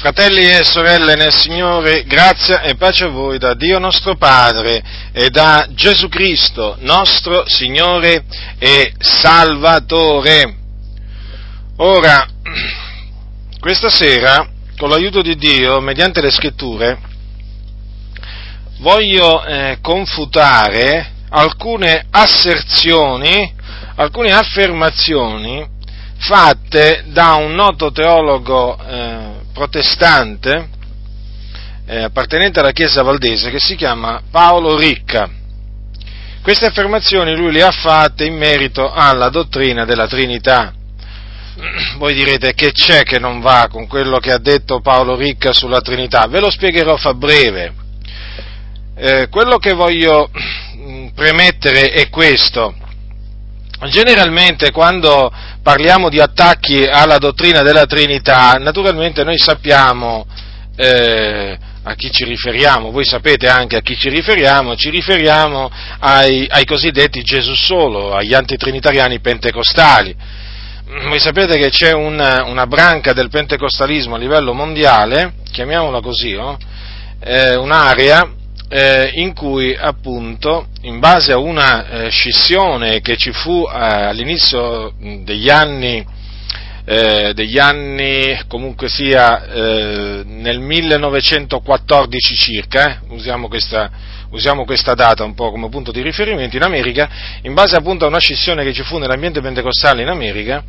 Fratelli e sorelle nel Signore, grazia e pace a voi da Dio nostro Padre e da Gesù Cristo, nostro Signore e Salvatore. Ora, questa sera, con l'aiuto di Dio, mediante le scritture, voglio eh, confutare alcune asserzioni, alcune affermazioni fatte da un noto teologo eh, protestante eh, appartenente alla Chiesa valdese che si chiama Paolo Ricca. Queste affermazioni lui le ha fatte in merito alla dottrina della Trinità. Voi direte che c'è che non va con quello che ha detto Paolo Ricca sulla Trinità? Ve lo spiegherò fa breve. Eh, quello che voglio premettere è questo. Generalmente quando parliamo di attacchi alla dottrina della Trinità, naturalmente noi sappiamo eh, a chi ci riferiamo, voi sapete anche a chi ci riferiamo, ci riferiamo ai, ai cosiddetti Gesù solo, agli antitrinitariani pentecostali. Voi sapete che c'è una, una branca del pentecostalismo a livello mondiale, chiamiamola così, no? eh, un'area eh, in cui appunto, in base a una eh, scissione che ci fu eh, all'inizio degli anni, eh, degli anni comunque sia eh, nel 1914 circa, eh, usiamo questa, usiamo questa data un po' come punto di riferimento, in America, in base appunto a una scissione che ci fu nell'ambiente pentecostale in America,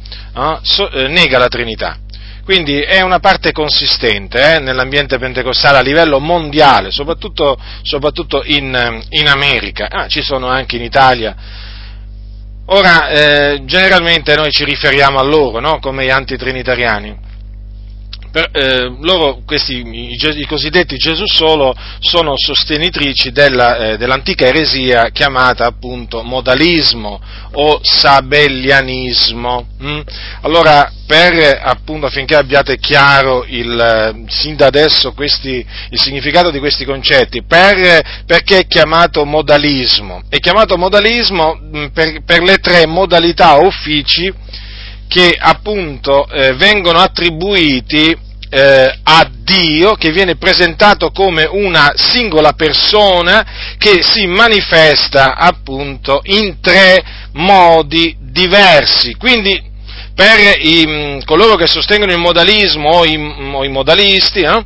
so, nega la Trinità. Quindi è una parte consistente eh, nell'ambiente pentecostale a livello mondiale, soprattutto, soprattutto in, in, America, ah, ci sono anche in Italia. Ora, eh, generalmente noi ci riferiamo a loro no? come gli antitrinitariani per, eh, loro, questi, i, i, cosiddetti Gesù solo, sono sostenitrici della, eh, dell'antica eresia chiamata appunto modalismo o sabellianismo. Mm? Allora, per, appunto, affinché abbiate chiaro il, eh, sin da adesso questi, il significato di questi concetti, per, perché è chiamato modalismo? È chiamato modalismo mm, per, per le tre modalità o uffici che appunto eh, vengono attribuiti eh, a Dio, che viene presentato come una singola persona che si manifesta appunto in tre modi diversi. Quindi per i, coloro che sostengono il modalismo o i, o i modalisti, eh,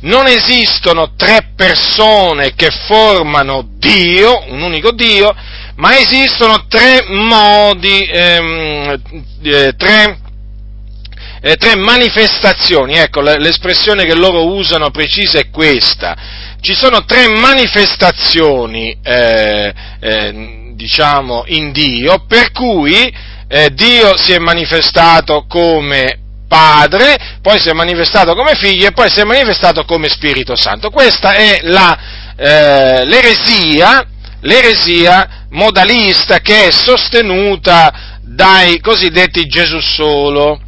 non esistono tre persone che formano Dio, un unico Dio, ma esistono tre modi, ehm, eh, tre, eh, tre, manifestazioni, ecco l'espressione che loro usano precisa è questa, ci sono tre manifestazioni, eh, eh diciamo, in Dio, per cui eh, Dio si è manifestato come Padre, poi si è manifestato come Figlio e poi si è manifestato come Spirito Santo. Questa è la, eh, l'eresia, l'eresia modalista che è sostenuta dai cosiddetti Gesù solo.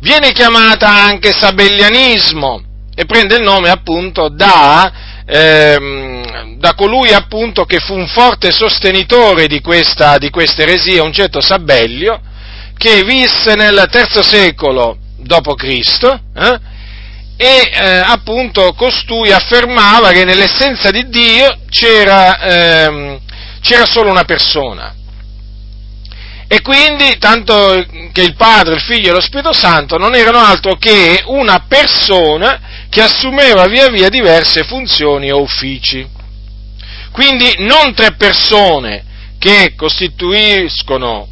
Viene chiamata anche sabellianismo e prende il nome appunto da, ehm, da colui appunto che fu un forte sostenitore di questa, di questa eresia, un certo Sabellio, che visse nel terzo secolo d.C. Eh, e eh, appunto costui affermava che nell'essenza di Dio c'era, ehm, c'era solo una persona. E quindi, tanto che il Padre, il Figlio e lo Spirito Santo non erano altro che una persona che assumeva via via diverse funzioni o uffici. Quindi non tre persone che costituiscono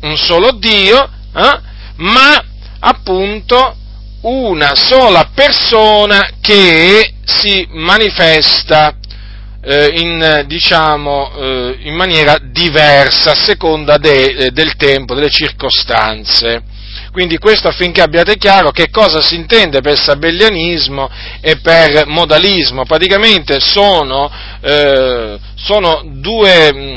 un solo Dio, eh, ma appunto una sola persona che si manifesta in, diciamo, eh, in, maniera diversa a seconda de, eh, del tempo, delle circostanze. Quindi questo affinché abbiate chiaro che cosa si intende per sabellianismo e per modalismo. Praticamente sono, eh, sono, due, mm,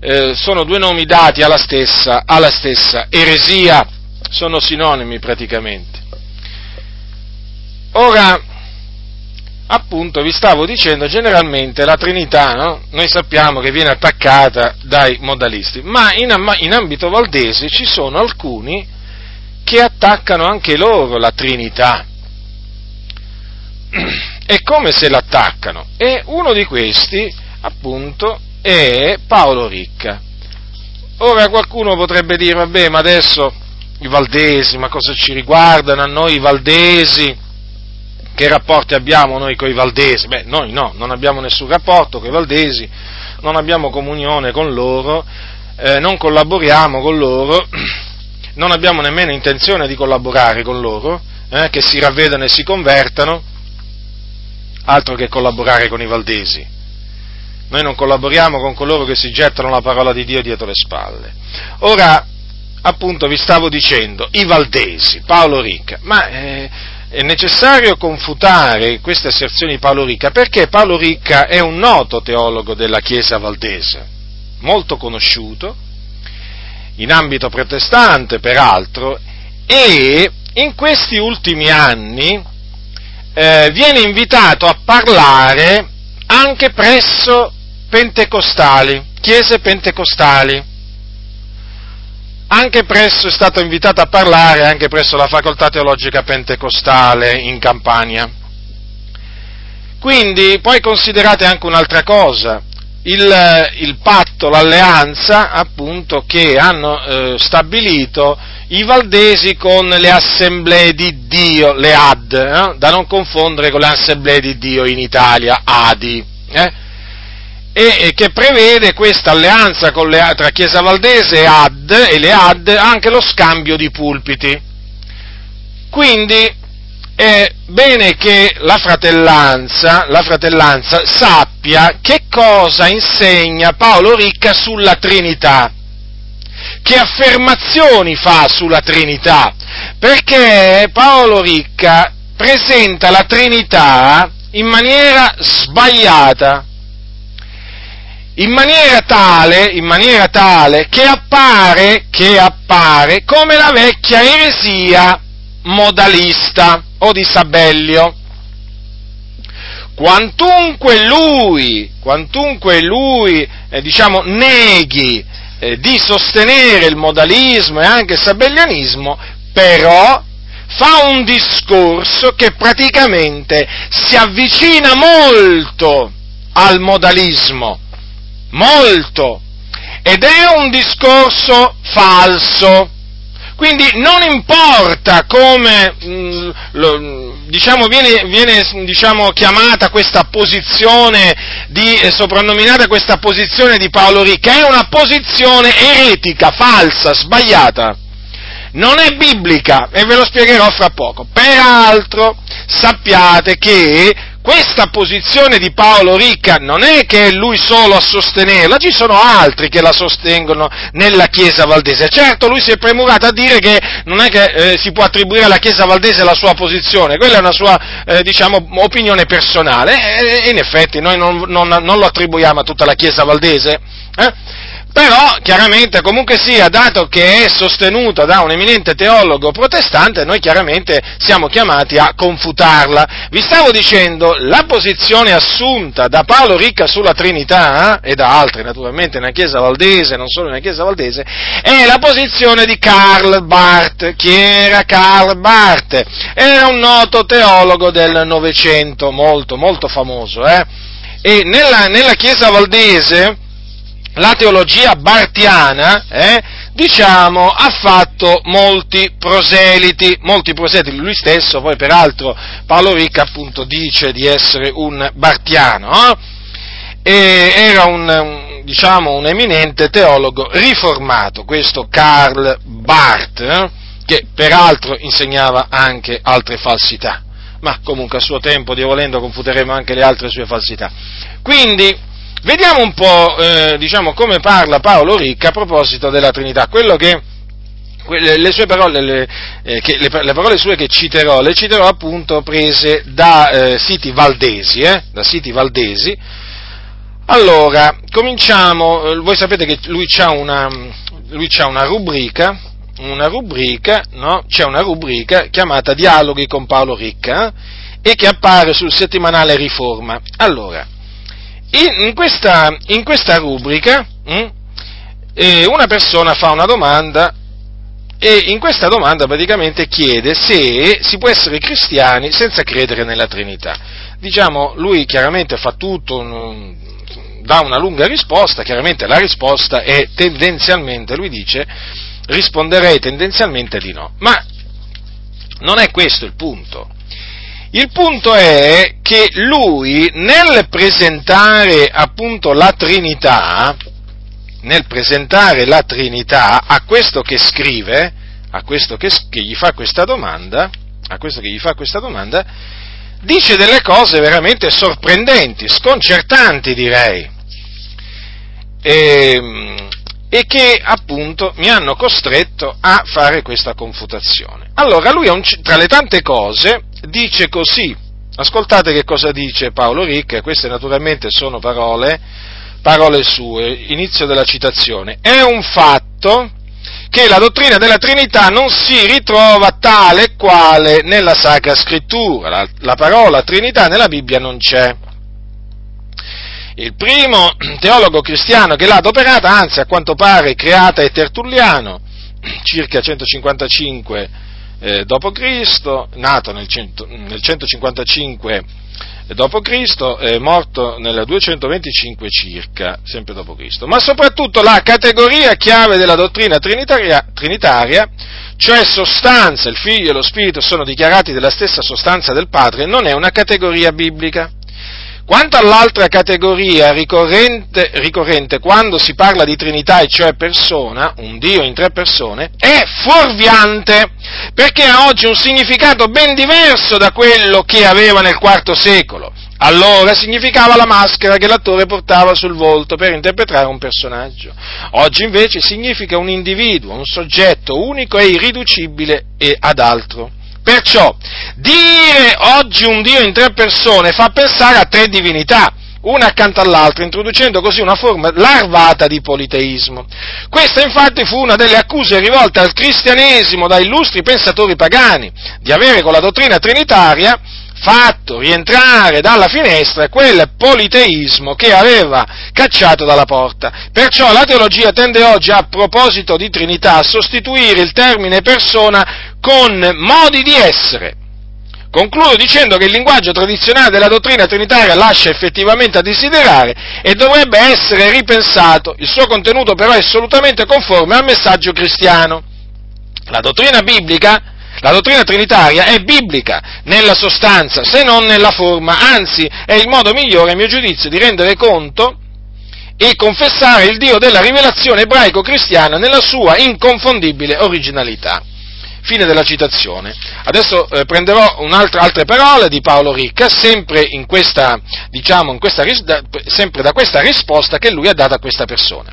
eh, sono due, nomi dati alla stessa, alla stessa eresia, sono sinonimi praticamente. Ora, appunto vi stavo dicendo, generalmente la Trinità, no? noi sappiamo che viene attaccata dai modalisti, ma in, in, ambito valdese ci sono alcuni che attaccano anche loro la Trinità. è come se l'attaccano. E uno di questi, appunto, è Paolo Ricca. Ora qualcuno potrebbe dire, vabbè, ma adesso i valdesi, ma cosa ci riguardano a noi i valdesi? Che rapporti abbiamo noi con i valdesi? Beh, noi no, non abbiamo nessun rapporto con i valdesi, non abbiamo comunione con loro, eh, non collaboriamo con loro, non abbiamo nemmeno intenzione di collaborare con loro, eh, che si ravvedano e si convertano, altro che collaborare con i valdesi. Noi non collaboriamo con coloro che si gettano la parola di Dio dietro le spalle. Ora, appunto, vi stavo dicendo, i valdesi, Paolo Ricca, ma eh, è necessario confutare queste asserzioni di Paolo Ricca perché Paolo Ricca è un noto teologo della Chiesa valdese, molto conosciuto, in ambito protestante peraltro, e in questi ultimi anni eh, viene invitato a parlare anche presso pentecostali, chiese pentecostali. Anche presso, è stato invitato a parlare anche presso la facoltà teologica pentecostale in Campania. Quindi poi considerate anche un'altra cosa, il, il patto, l'alleanza appunto che hanno eh, stabilito i valdesi con le assemblee di Dio, le AD, eh, da non confondere con le assemblee di Dio in Italia, ADI, eh, e, che prevede questa alleanza le, tra Chiesa Valdese e, AD, e le AD anche lo scambio di pulpiti. Quindi è bene che la fratellanza, la fratellanza sappia che cosa insegna Paolo Ricca sulla Trinità, che affermazioni fa sulla Trinità, perché Paolo Ricca presenta la Trinità in maniera sbagliata, in maniera tale, in maniera tale che, appare, che appare come la vecchia eresia modalista o di Sabellio. Quantunque lui, quantunque lui eh, diciamo, neghi eh, di sostenere il modalismo e anche il sabellianismo, però fa un discorso che praticamente si avvicina molto al modalismo, molto, ed è un discorso falso, quindi non importa come mh, mm, lo, diciamo, viene, viene diciamo, chiamata questa posizione di, eh, soprannominata questa posizione di Paolo Ricca, è una posizione eretica, falsa, sbagliata. Non è biblica e ve lo spiegherò fra poco. Peraltro sappiate che questa posizione di Paolo Ricca non è che è lui solo a sostenerla, ci sono altri che la sostengono nella Chiesa Valdese. Certo, lui si è premurato a dire che non è che eh, si può attribuire alla Chiesa Valdese la sua posizione, quella è una sua, eh, diciamo, opinione personale, e, in effetti noi non, non, non, lo attribuiamo a tutta la Chiesa Valdese. Eh? Però, chiaramente, comunque sia, dato che è sostenuta da un eminente teologo protestante, noi chiaramente siamo chiamati a confutarla. Vi stavo dicendo, la posizione assunta da Paolo Ricca sulla Trinità, eh, e da altri naturalmente nella Chiesa Valdese, non solo nella Chiesa Valdese, è la posizione di Karl Barth. Chi era Karl Barth? Era un noto teologo del Novecento, molto, molto famoso, eh? E nella, nella Chiesa Valdese, la teologia bartiana, eh, diciamo, ha fatto molti proseliti, molti proseliti, lui stesso, poi peraltro Paolo Ricca appunto dice di essere un bartiano, eh? era un, diciamo, un eminente teologo riformato, questo Karl Barth, eh? che peraltro insegnava anche altre falsità, ma comunque a suo tempo, Dio volendo, confuteremo anche le altre sue falsità. Quindi, Vediamo un po' eh, diciamo, come parla Paolo Ricca a proposito della Trinità, quello che le, sue parole, le, eh, che, le, le, parole sue che citerò, le citerò appunto prese da eh, siti valdesi, eh, da siti valdesi. Allora, cominciamo, eh, voi sapete che lui ha una, una rubrica, una rubrica, no? C'è una rubrica chiamata Dialoghi con Paolo Ricca eh, e che appare sul settimanale Riforma. Allora, in questa, in questa rubrica mh, hm, eh, una persona fa una domanda e in questa domanda praticamente chiede se si può essere cristiani senza credere nella Trinità. Diciamo, lui chiaramente fa tutto, dà una lunga risposta, chiaramente la risposta è tendenzialmente, lui dice, risponderei tendenzialmente di no. Ma non è questo il punto. Il punto è che lui nel presentare appunto la Trinità, nel presentare la Trinità a questo che scrive, a questo che, che, gli fa questa domanda, a questo che gli fa questa domanda, dice delle cose veramente sorprendenti, sconcertanti direi, e, ehm, e che appunto mi hanno costretto a fare questa confutazione. Allora lui tra le tante cose dice così, ascoltate che cosa dice Paolo Ricca, queste naturalmente sono parole parole sue, inizio della citazione, è un fatto che la dottrina della Trinità non si ritrova tale quale nella Sacra Scrittura, la, la parola Trinità nella Bibbia non c'è. Il primo teologo cristiano che l'ha adoperata, anzi a quanto pare creata è Tertulliano, circa 155 eh, d.C., nato nel, cento, nel 155 d.C., è morto nel 225 circa, sempre d.C. Ma soprattutto la categoria chiave della dottrina trinitaria, trinitaria, cioè sostanza, il figlio e lo spirito sono dichiarati della stessa sostanza del Padre, non è una categoria biblica. Quanto all'altra categoria ricorrente, ricorrente, quando si parla di Trinità, e cioè persona, un Dio in tre persone, è fuorviante, perché ha oggi un significato ben diverso da quello che aveva nel IV secolo. Allora significava la maschera che l'attore portava sul volto per interpretare un personaggio. Oggi invece significa un individuo, un soggetto unico e irriducibile e ad altro. Perciò, dire oggi un Dio in tre persone fa pensare a tre divinità, una accanto all'altra, introducendo così una forma larvata di politeismo. Questa infatti fu una delle accuse rivolte al cristianesimo da illustri pensatori pagani, di avere con la dottrina trinitaria fatto rientrare dalla finestra quel politeismo che aveva cacciato dalla porta. Perciò la teologia tende oggi, a proposito di Trinità, a sostituire il termine persona con modi di essere. Concludo dicendo che il linguaggio tradizionale della dottrina trinitaria lascia effettivamente a desiderare e dovrebbe essere ripensato, il suo contenuto però è assolutamente conforme al messaggio cristiano. La dottrina biblica, la dottrina trinitaria è biblica nella sostanza, se non nella forma, anzi è il modo migliore, a mio giudizio, di rendere conto e confessare il Dio della rivelazione ebraico-cristiana nella sua inconfondibile originalità. Fine della citazione. Adesso eh, prenderò altre parole di Paolo Ricca, sempre, questa, diciamo, questa, sempre da questa risposta che lui ha dato a questa persona.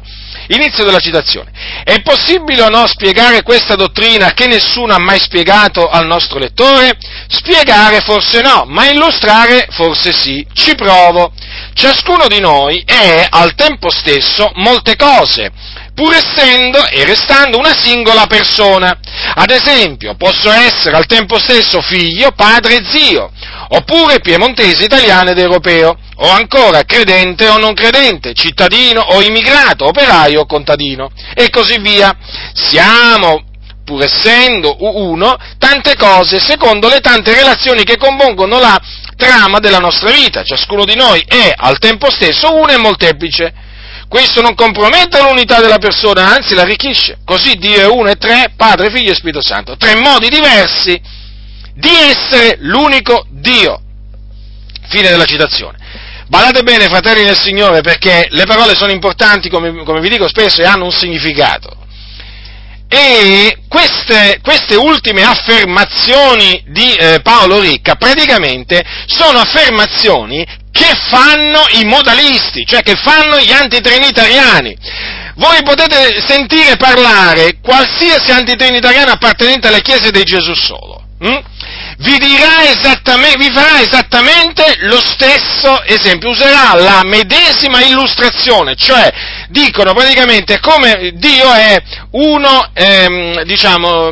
Inizio della citazione. È possibile o no spiegare questa dottrina che nessuno ha mai spiegato al nostro lettore? Spiegare forse no, ma illustrare forse sì. Ci provo. Ciascuno di noi è al tempo stesso molte cose pur essendo e restando una singola persona. Ad esempio, posso essere al tempo stesso figlio, padre e zio, oppure piemontese, italiano ed europeo, o ancora credente o non credente, cittadino o immigrato, operaio o contadino, e così via. Siamo pur essendo uno, tante cose secondo le tante relazioni che compongono la trama della nostra vita. Ciascuno di noi è al tempo stesso uno e molteplice. Questo non compromette l'unità della persona, anzi la arricchisce. Così Dio è uno e tre, Padre, Figlio e Spirito Santo. Tre modi diversi di essere l'unico Dio. Fine della citazione. Badate bene, fratelli del Signore, perché le parole sono importanti, come, come vi dico spesso, e hanno un significato. E queste, queste ultime affermazioni di eh, Paolo Ricca praticamente sono affermazioni che fanno i modalisti, cioè che fanno gli antitrinitariani. Voi potete sentire parlare qualsiasi antitrinitariano appartenente alle chiese di Gesù solo. Hm? Vi, vi farà esattamente lo stesso esempio, userà la medesima illustrazione, cioè dicono praticamente come Dio è uno, ehm, diciamo,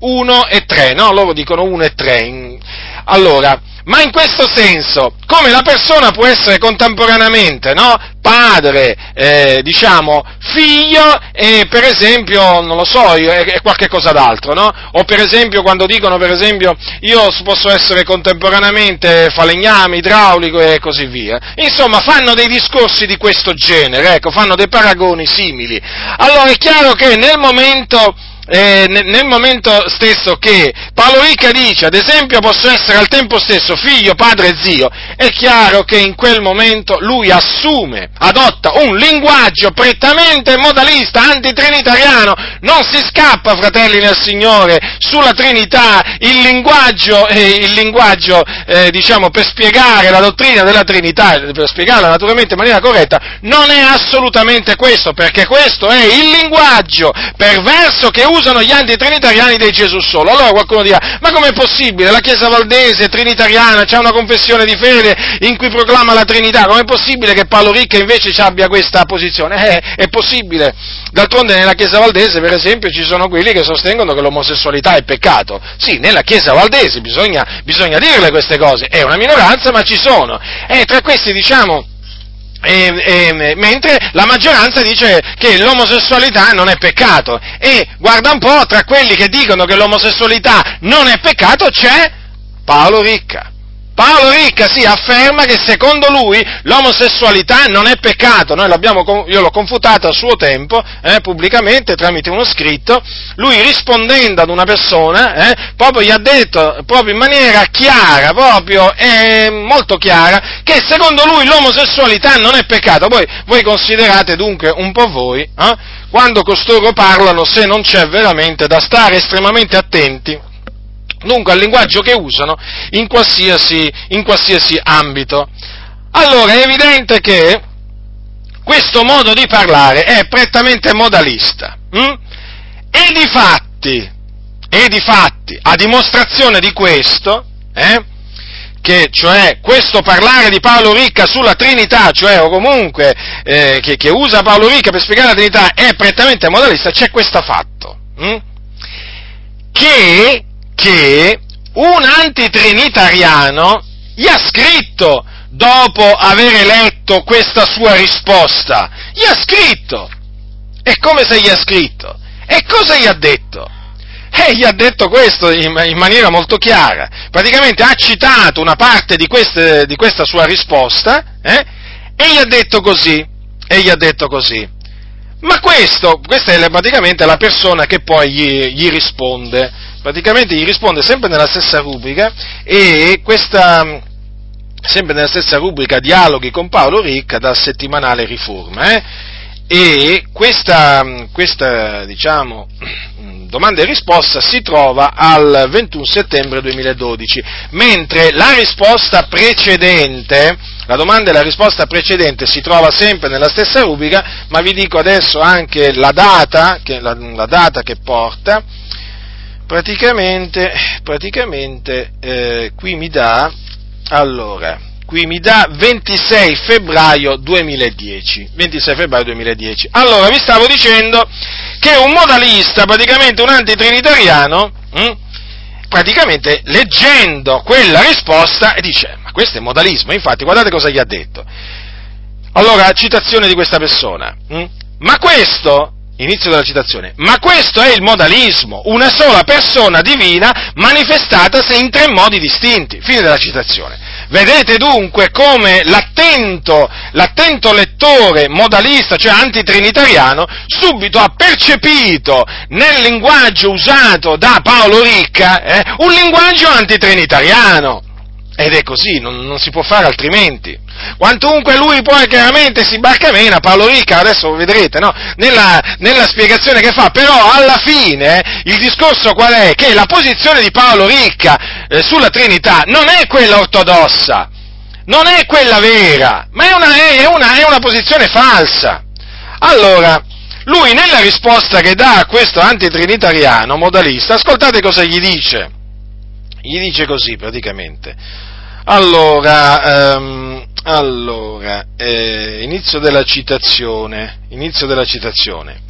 uno e tre, no? Loro dicono uno e tre. Allora, ma in questo senso, come la persona può essere contemporaneamente, no? padre, eh, diciamo, figlio e per esempio, non lo so, è, qualche cosa d'altro, no? O per esempio quando dicono, per esempio, io posso essere contemporaneamente falegname, idraulico e così via. Insomma, fanno dei discorsi di questo genere, ecco, fanno dei paragoni simili. Allora è chiaro che nel momento eh, nel momento stesso che Paolo Ricca dice, ad esempio, posso essere al tempo stesso figlio, padre e zio, è chiaro che in quel momento lui assume, adotta un linguaggio prettamente modalista, antitrinitariano, non si scappa, fratelli nel Signore, sulla Trinità, il linguaggio, eh, il linguaggio eh, diciamo, per spiegare la dottrina della Trinità, per spiegarla naturalmente in maniera corretta, non è assolutamente questo, perché questo è il linguaggio perverso che usa usano gli antitrinitariani dei Gesù solo. Allora qualcuno dirà, ma com'è possibile? La Chiesa Valdese è trinitariana, c'è una confessione di fede in cui proclama la Trinità, com'è possibile che Paolo Ricca invece abbia questa posizione? Eh, è possibile. D'altronde nella Chiesa Valdese, per esempio, ci sono quelli che sostengono che l'omosessualità è peccato. Sì, nella Chiesa Valdese bisogna, bisogna dirle queste cose, è una minoranza, ma ci sono. E tra questi, diciamo, e, e, mentre la maggioranza dice che l'omosessualità non è peccato e guarda un po', tra quelli che dicono che l'omosessualità non è peccato c'è Paolo Ricca. Paolo Ricca si afferma che secondo lui l'omosessualità non è peccato, io l'ho confutato a suo tempo, eh, pubblicamente, tramite uno scritto, lui rispondendo ad una persona, eh, proprio gli ha detto, proprio in maniera chiara, proprio eh, molto chiara, che secondo lui l'omosessualità non è peccato. Poi voi considerate dunque un po' voi, eh, quando costoro parlano, se non c'è veramente da stare estremamente attenti dunque al linguaggio che usano in qualsiasi, in qualsiasi ambito. Allora è evidente che questo modo di parlare è prettamente modalista. Hm? E di fatti, e di fatti, a dimostrazione di questo, eh, che cioè questo parlare di Paolo Ricca sulla Trinità, cioè o comunque eh, che, che, usa Paolo Ricca per spiegare la Trinità è prettamente modalista, c'è questo fatto, hm? che che un antitrinitariano gli ha scritto dopo aver letto questa sua risposta. Gli ha scritto. E come se gli ha scritto? E cosa gli ha detto? E gli ha detto questo in, in maniera molto chiara. Praticamente ha citato una parte di, queste, di questa sua risposta eh, e gli ha detto così. E gli ha detto così. Ma questo, questa è praticamente la persona che poi gli, gli risponde praticamente gli risponde sempre nella stessa rubrica e questa, sempre nella stessa rubrica dialoghi con Paolo Ricca dal settimanale Riforma. Eh? E questa, questa diciamo, domanda e risposta si trova al 21 settembre 2012, mentre la risposta precedente, la domanda e la risposta precedente si trova sempre nella stessa rubrica, ma vi dico adesso anche la data che, la, la data che porta, praticamente, praticamente eh, qui mi dà, allora, qui mi dà 26 febbraio 2010, 26 febbraio 2010. Allora, vi stavo dicendo che un modalista, praticamente un antitrinitariano, hm, praticamente leggendo quella risposta dice, ma questo è modalismo, infatti guardate cosa gli ha detto. Allora, citazione di questa persona, hm, ma questo Inizio della citazione. Ma questo è il modalismo, una sola persona divina manifestatasi in tre modi distinti. Fine della citazione. Vedete dunque come l'attento, l'attento lettore modalista, cioè antitrinitariano, subito ha percepito nel linguaggio usato da Paolo Ricca eh, un linguaggio antitrinitariano. Ed è così, non, non, si può fare altrimenti. Quantunque lui poi chiaramente si barcamena, Paolo Ricca, adesso vedrete, no? nella, nella, spiegazione che fa, però alla fine il discorso qual è? Che la posizione di Paolo Ricca eh, sulla Trinità non è quella ortodossa, non è quella vera, ma è una, è una, è una posizione falsa. Allora, lui nella risposta che dà a questo antitrinitariano modalista, ascoltate cosa gli dice. Gli dice così praticamente. Allora, ehm, allora eh, inizio della citazione, inizio della citazione.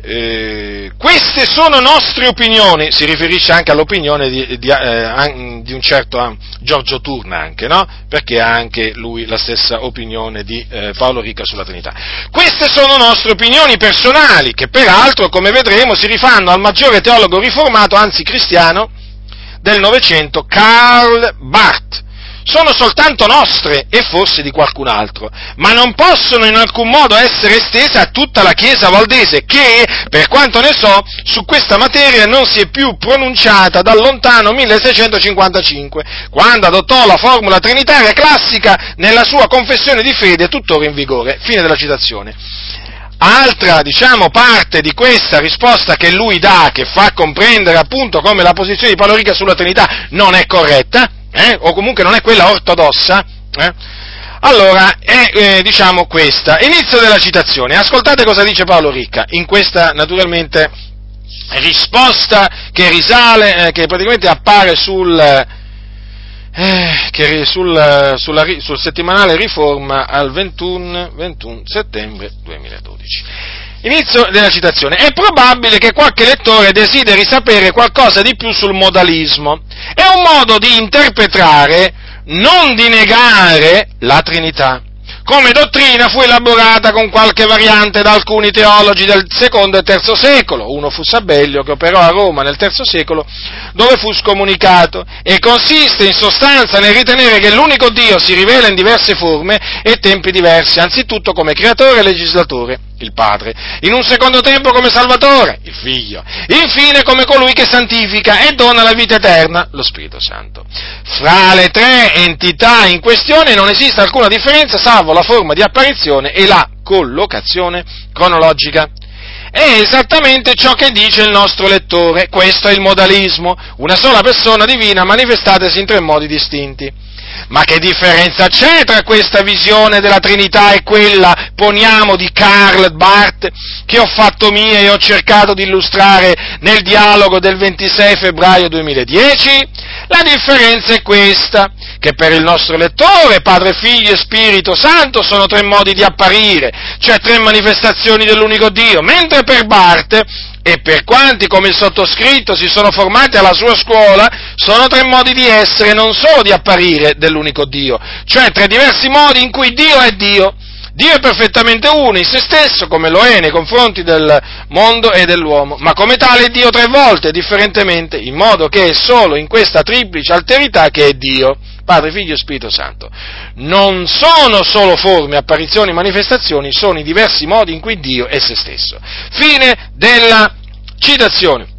eh, queste sono nostre opinioni, si riferisce anche all'opinione di, di, eh, di un certo eh, Giorgio Turna, anche, no? perché ha anche lui la stessa opinione di eh, Paolo Ricca sulla Trinità. Queste sono nostre opinioni personali, che peraltro, come vedremo, si rifanno al maggiore teologo riformato, anzi cristiano, del Novecento, Karl Barth sono soltanto nostre e forse di qualcun altro, ma non possono in alcun modo essere estese a tutta la Chiesa valdese che, per quanto ne so, su questa materia non si è più pronunciata dal lontano 1655, quando adottò la formula trinitaria classica nella sua confessione di fede tuttora in vigore. Fine della citazione. Altra, diciamo, parte di questa risposta che lui dà, che fa comprendere appunto come la posizione di Paolo Rica sulla Trinità non è corretta, eh? o comunque non è quella ortodossa, eh? allora è eh, diciamo questa. Inizio della citazione. Ascoltate cosa dice Paolo Ricca in questa naturalmente risposta che risale, eh, che praticamente appare sul, eh, che sul, sulla, sul settimanale Riforma al 21, 21 settembre 2012. Inizio della citazione. È probabile che qualche lettore desideri sapere qualcosa di più sul modalismo. È un modo di interpretare, non di negare la Trinità. Come dottrina fu elaborata con qualche variante da alcuni teologi del secondo e terzo secolo. Uno fu Sabellio che operò a Roma nel terzo secolo dove fu scomunicato e consiste in sostanza nel ritenere che l'unico Dio si rivela in diverse forme e tempi diversi, anzitutto come creatore e legislatore il Padre, in un secondo tempo come Salvatore, il Figlio, infine come colui che santifica e dona la vita eterna, lo Spirito Santo. Fra le tre entità in questione non esiste alcuna differenza salvo la forma di apparizione e la collocazione cronologica. È esattamente ciò che dice il nostro lettore, questo è il modalismo, una sola persona divina manifestatasi in tre modi distinti. Ma che differenza c'è tra questa visione della Trinità e quella, poniamo, di Karl Barth, che ho fatto mia e ho cercato di illustrare nel dialogo del 26 febbraio 2010? La differenza è questa, che per il nostro lettore Padre, Figlio e Spirito Santo sono tre modi di apparire, cioè tre manifestazioni dell'unico Dio, mentre per Barth e per quanti come il sottoscritto si sono formati alla sua scuola, sono tre modi di essere, non solo di apparire dell'unico Dio, cioè tre diversi modi in cui Dio è Dio. Dio è perfettamente uno in se stesso, come lo è nei confronti del mondo e dell'uomo, ma come tale è Dio tre volte, differentemente, in modo che è solo in questa triplice alterità che è Dio. Padre, Figlio e Spirito Santo. Non sono solo forme, apparizioni, manifestazioni, sono i diversi modi in cui Dio è se stesso. Fine della citazione.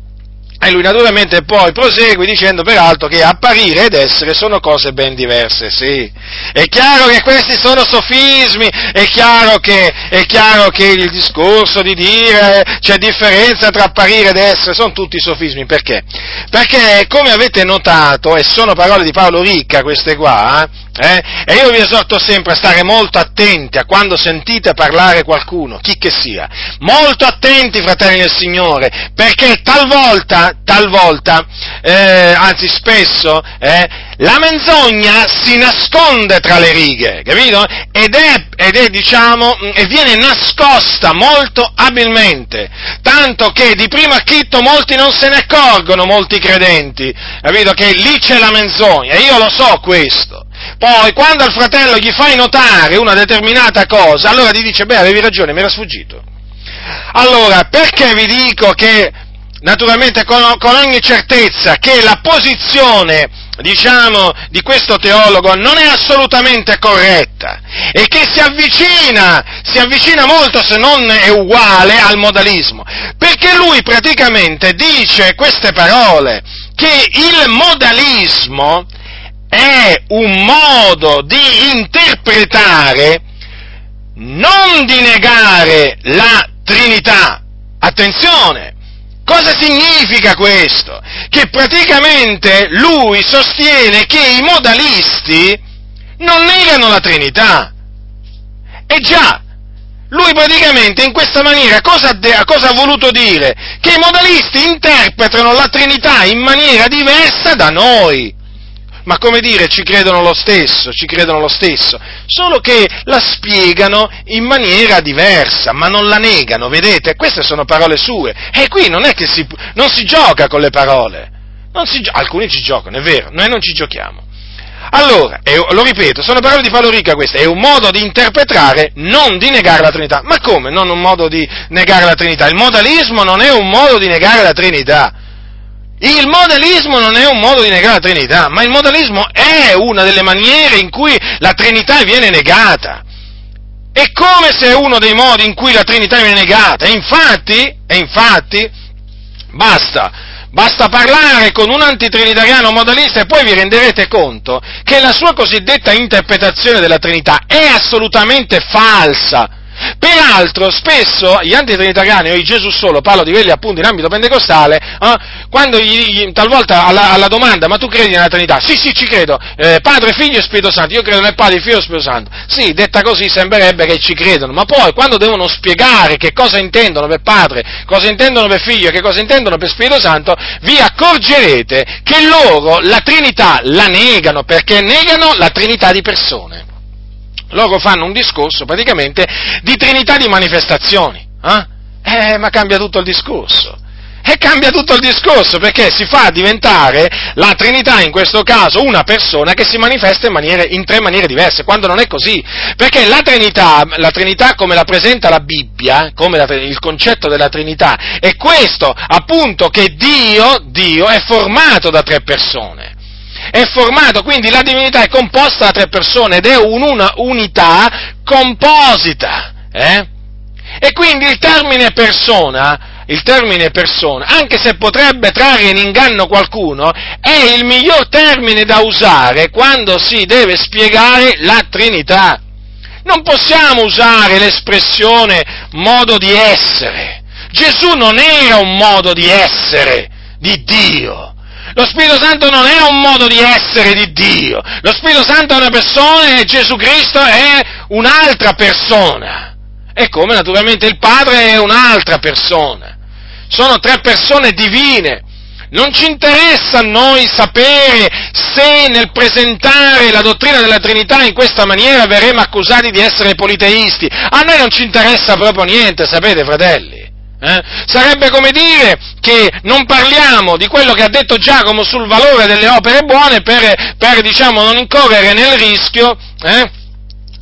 E lui naturalmente poi prosegue dicendo peraltro che apparire ed essere sono cose ben diverse, sì. È chiaro che questi sono sofismi, è chiaro che, è chiaro che il discorso di dire c'è differenza tra apparire ed essere sono tutti sofismi, perché? Perché come avete notato, e sono parole di Paolo Ricca queste qua, eh, eh? E io vi esorto sempre a stare molto attenti a quando sentite parlare qualcuno, chi che sia. Molto attenti, fratelli del Signore, perché talvolta, talvolta, eh, anzi spesso, eh, la menzogna si nasconde tra le righe, capito? Ed è, ed è, diciamo, e viene nascosta molto abilmente, tanto che di primo acchitto molti non se ne accorgono, molti credenti, capito? Che lì c'è la menzogna, io lo so questo. Poi, quando al fratello gli fai notare una determinata cosa, allora ti dice, beh, avevi ragione, mi era sfuggito. Allora, perché vi dico che, naturalmente, con, con ogni certezza, che la posizione, diciamo, di questo teologo non è assolutamente corretta e che si avvicina, si avvicina molto se non è uguale al modalismo, perché lui praticamente dice queste parole, che il modalismo è un modo di interpretare, non di negare la Trinità. Attenzione! Cosa significa questo? Che praticamente lui sostiene che i modalisti non negano la Trinità. E già, lui praticamente in questa maniera cosa, cosa, ha voluto dire? Che i modalisti interpretano la Trinità in maniera diversa da noi ma come dire, ci credono lo stesso, ci credono lo stesso, solo che la spiegano in maniera diversa, ma non la negano, vedete? Queste sono parole sue. E qui non è che si, non si gioca con le parole. Si, alcuni ci giocano, è vero, noi non ci giochiamo. Allora, lo ripeto, sono parole di Paolo Ricca queste, è un modo di interpretare, non di negare la Trinità. Ma come non un modo di negare la Trinità? Il modalismo non è un modo di negare la Trinità. Il modalismo non è un modo di negare la Trinità, ma il modalismo è una delle maniere in cui la Trinità viene negata. È come se è uno dei modi in cui la Trinità viene negata. E infatti, e infatti, basta Basta parlare con un antitrinitariano modalista e poi vi renderete conto che la sua cosiddetta interpretazione della Trinità è assolutamente falsa. Peraltro, spesso gli antitrinitariani o i Gesù solo, parlo di quelli appunto in ambito pentecostale, eh, quando gli, talvolta alla, alla, domanda, ma tu credi nella Trinità? Sì, sì, ci credo, eh, Padre, Figlio e Spirito Santo, io credo nel Padre, Figlio e Spirito Santo. Sì, detta così sembrerebbe che ci credono, ma poi quando devono spiegare che cosa intendono per Padre, cosa intendono per Figlio e che cosa intendono per Spirito Santo, vi accorgerete che loro la Trinità la negano, perché negano la Trinità di persone loro fanno un discorso praticamente di trinità di manifestazioni, eh? Eh, ma cambia tutto il discorso. E cambia tutto il discorso perché si fa diventare la Trinità in questo caso una persona che si manifesta in, maniere, in tre maniere diverse, quando non è così. Perché la Trinità, la Trinità come la presenta la Bibbia, come la, il concetto della Trinità, è questo, appunto, che Dio, Dio è formato da tre persone è formato, quindi la divinità è composta da tre persone ed è una unità composita. Eh? E quindi il termine persona, il termine persona, anche se potrebbe trarre in inganno qualcuno, è il miglior termine da usare quando si deve spiegare la Trinità. Non possiamo usare l'espressione modo di essere. Gesù non era un modo di essere di Dio. Lo Spirito Santo non è un modo di essere di Dio. Lo Spirito Santo è una persona e Gesù Cristo è un'altra persona. E come naturalmente il Padre è un'altra persona. Sono tre persone divine. Non ci interessa a noi sapere se nel presentare la dottrina della Trinità in questa maniera verremo accusati di essere politeisti. A noi non ci interessa proprio niente, sapete fratelli. Eh? Sarebbe come dire che non parliamo di quello che ha detto Giacomo sul valore delle opere buone per, per diciamo, non incorrere nel rischio eh?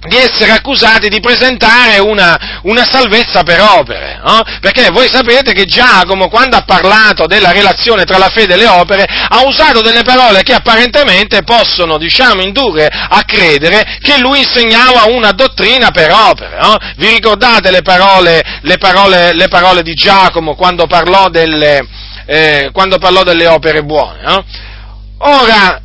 Di essere accusati di presentare una, una salvezza per opere, no? perché voi sapete che Giacomo, quando ha parlato della relazione tra la fede e le opere, ha usato delle parole che apparentemente possono, diciamo, indurre a credere che lui insegnava una dottrina per opere. No? Vi ricordate le parole, le, parole, le parole, di Giacomo quando parlò delle, eh, quando parlò delle opere buone? No? Ora,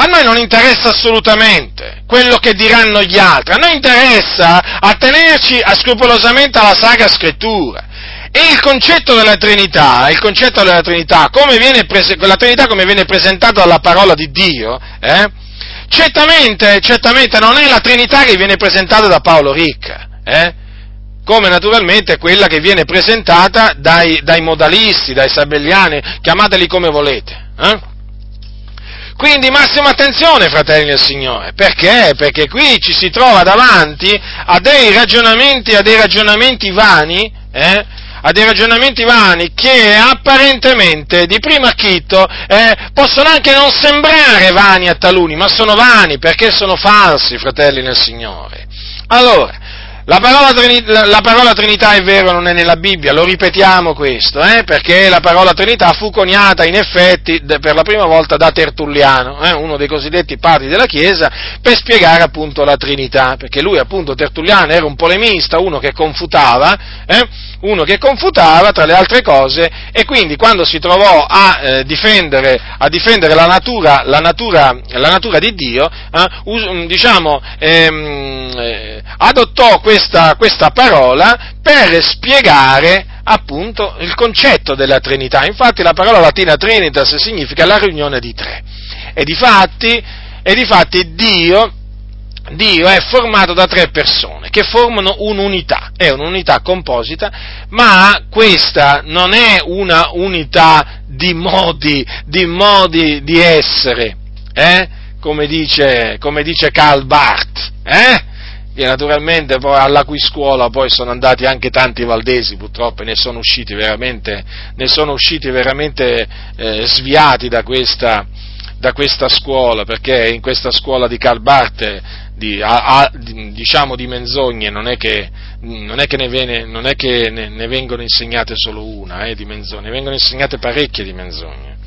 a noi non interessa assolutamente quello che diranno gli altri, a noi interessa attenerci scrupolosamente alla Sacra Scrittura. E il concetto della Trinità, il concetto della Trinità, come viene prese, Trinità come viene presentata dalla parola di Dio, eh, certamente, certamente non è la Trinità che viene presentata da Paolo Ricca, eh, come naturalmente quella che viene presentata dai, dai modalisti, dai sabelliani, chiamateli come volete. Eh? Quindi massima attenzione, fratelli del Signore, perché? Perché qui ci si trova davanti a dei ragionamenti, a dei ragionamenti vani, eh? a dei ragionamenti vani che apparentemente di primo acchito eh, possono anche non sembrare vani a taluni, ma sono vani perché sono falsi, fratelli nel Signore. Allora, la parola, Trinità, la parola, Trinità è vero, non è nella Bibbia, lo ripetiamo questo, eh, perché la parola Trinità fu coniata in effetti per la prima volta da Tertulliano, eh, uno dei cosiddetti padri della Chiesa, per spiegare appunto la Trinità, perché lui appunto Tertulliano era un polemista, uno che confutava, eh, uno che confutava tra le altre cose e quindi quando si trovò a, eh, difendere, a difendere, la natura, la natura, la natura di Dio, eh, us, diciamo, ehm, eh, adottò questo questa, questa parola per spiegare appunto il concetto della Trinità. Infatti la parola latina Trinitas significa la riunione di tre. E di fatti, e di fatti Dio, Dio è formato da tre persone che formano un'unità, è un'unità composita, ma questa non è una unità di modi di, modi di essere, eh? come, dice, come dice Karl Barth, eh? Che naturalmente poi alla cui scuola poi sono andati anche tanti valdesi purtroppo e ne sono usciti veramente, sono usciti veramente eh, sviati da questa, da questa scuola, perché in questa scuola di Karl Barth di, a, a, diciamo di menzogne non è che, non è che, ne, viene, non è che ne, ne, vengono insegnate solo una eh, di menzogne, ne vengono insegnate parecchie di menzogne.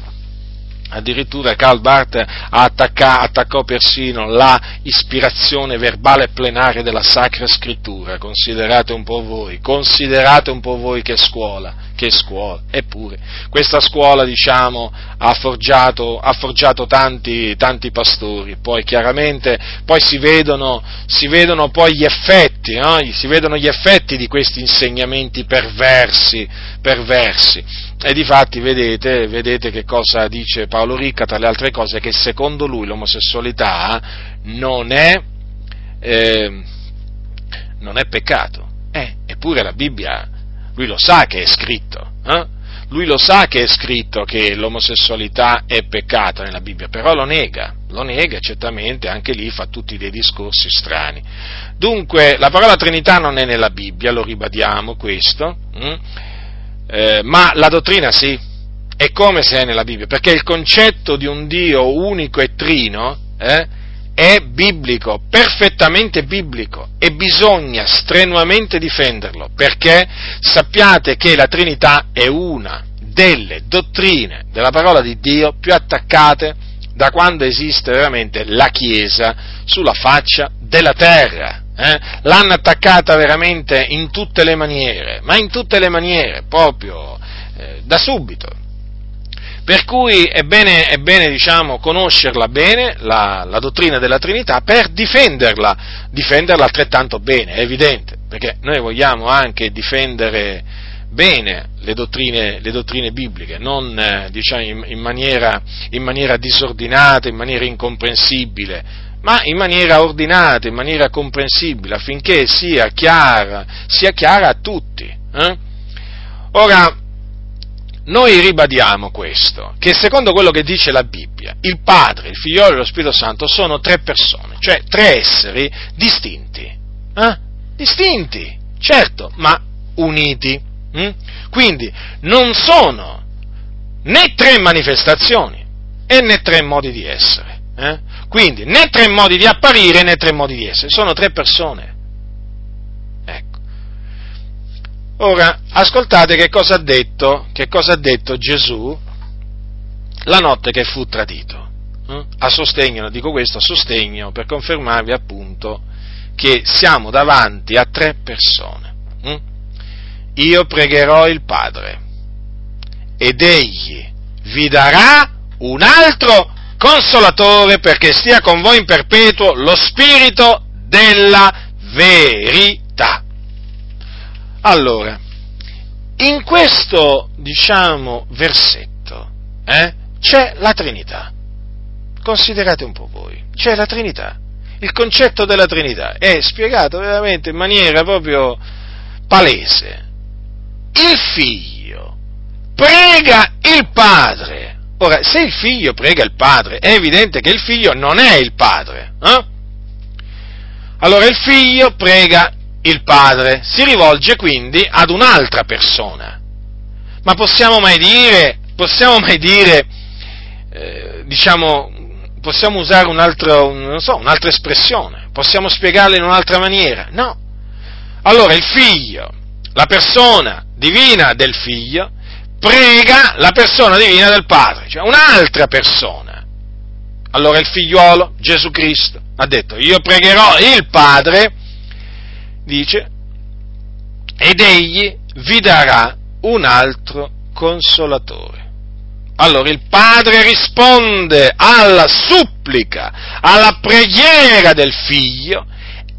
Addirittura Karl Barth attacca, attaccò persino la ispirazione verbale plenaria della Sacra Scrittura, considerate un po' voi, considerate un po' voi che scuola, che scuola, eppure questa scuola diciamo ha forgiato, ha forgiato tanti, tanti, pastori, poi chiaramente poi si vedono, si vedono poi gli effetti, no? si vedono gli effetti di questi insegnamenti perversi, perversi e difatti vedete, vedete che cosa dice Paolo Ricca, tra le altre cose, che secondo lui l'omosessualità non è, eh, non è peccato. Eh, eppure la Bibbia, lui lo sa che è scritto. Eh? Lui lo sa che è scritto che l'omosessualità è peccato nella Bibbia, però lo nega, lo nega certamente, anche lì fa tutti dei discorsi strani. Dunque, la parola Trinità non è nella Bibbia, lo ribadiamo questo. Hm? Eh, ma la dottrina sì, è come se è nella Bibbia, perché il concetto di un Dio unico e trino eh, è biblico, perfettamente biblico e bisogna strenuamente difenderlo, perché sappiate che la Trinità è una delle dottrine della parola di Dio più attaccate da quando esiste veramente la Chiesa sulla faccia della terra eh? l'hanno attaccata veramente in tutte le maniere, ma in tutte le maniere, proprio eh, da subito. Per cui è bene, è bene diciamo, conoscerla bene, la, la, dottrina della Trinità, per difenderla, difenderla altrettanto bene, è evidente, perché noi vogliamo anche difendere bene le dottrine, le dottrine bibliche, non eh, diciamo, in, in, maniera, in maniera disordinata, in maniera incomprensibile, ma in maniera ordinata, in maniera comprensibile, affinché sia chiara, sia chiara a tutti. Eh? Ora, noi ribadiamo questo, che secondo quello che dice la Bibbia, il Padre, il Figliolo e lo Spirito Santo sono tre persone, cioè tre esseri distinti. Eh? Distinti, certo, ma uniti. Hm? Quindi non sono né tre manifestazioni e né tre modi di essere. Eh? Quindi né tre modi di apparire né tre modi di essere, sono tre persone. Ecco. Ora, ascoltate che cosa ha detto, cosa ha detto Gesù la notte che fu tradito. Eh? A sostegno, dico questo a sostegno per confermarvi appunto che siamo davanti a tre persone. Eh? Io pregherò il Padre ed egli vi darà un altro consolatore perché stia con voi in perpetuo lo spirito della verità. Allora, in questo, diciamo, versetto eh, c'è la Trinità. Considerate un po' voi, c'è la Trinità. Il concetto della Trinità è spiegato veramente in maniera proprio palese. Il figlio prega il padre Ora, se il figlio prega il padre, è evidente che il figlio non è il padre. Eh? Allora il figlio prega il padre, si rivolge quindi ad un'altra persona. Ma possiamo mai dire, possiamo mai dire, eh, diciamo, possiamo usare un altro, so, un'altra espressione, possiamo spiegarla in un'altra maniera? No. Allora il figlio, la persona divina del figlio, prega la persona divina del Padre, cioè un'altra persona. Allora il figliuolo, Gesù Cristo, ha detto, io pregherò il Padre, dice, ed egli vi darà un altro consolatore. Allora il padre risponde alla supplica, alla preghiera del figlio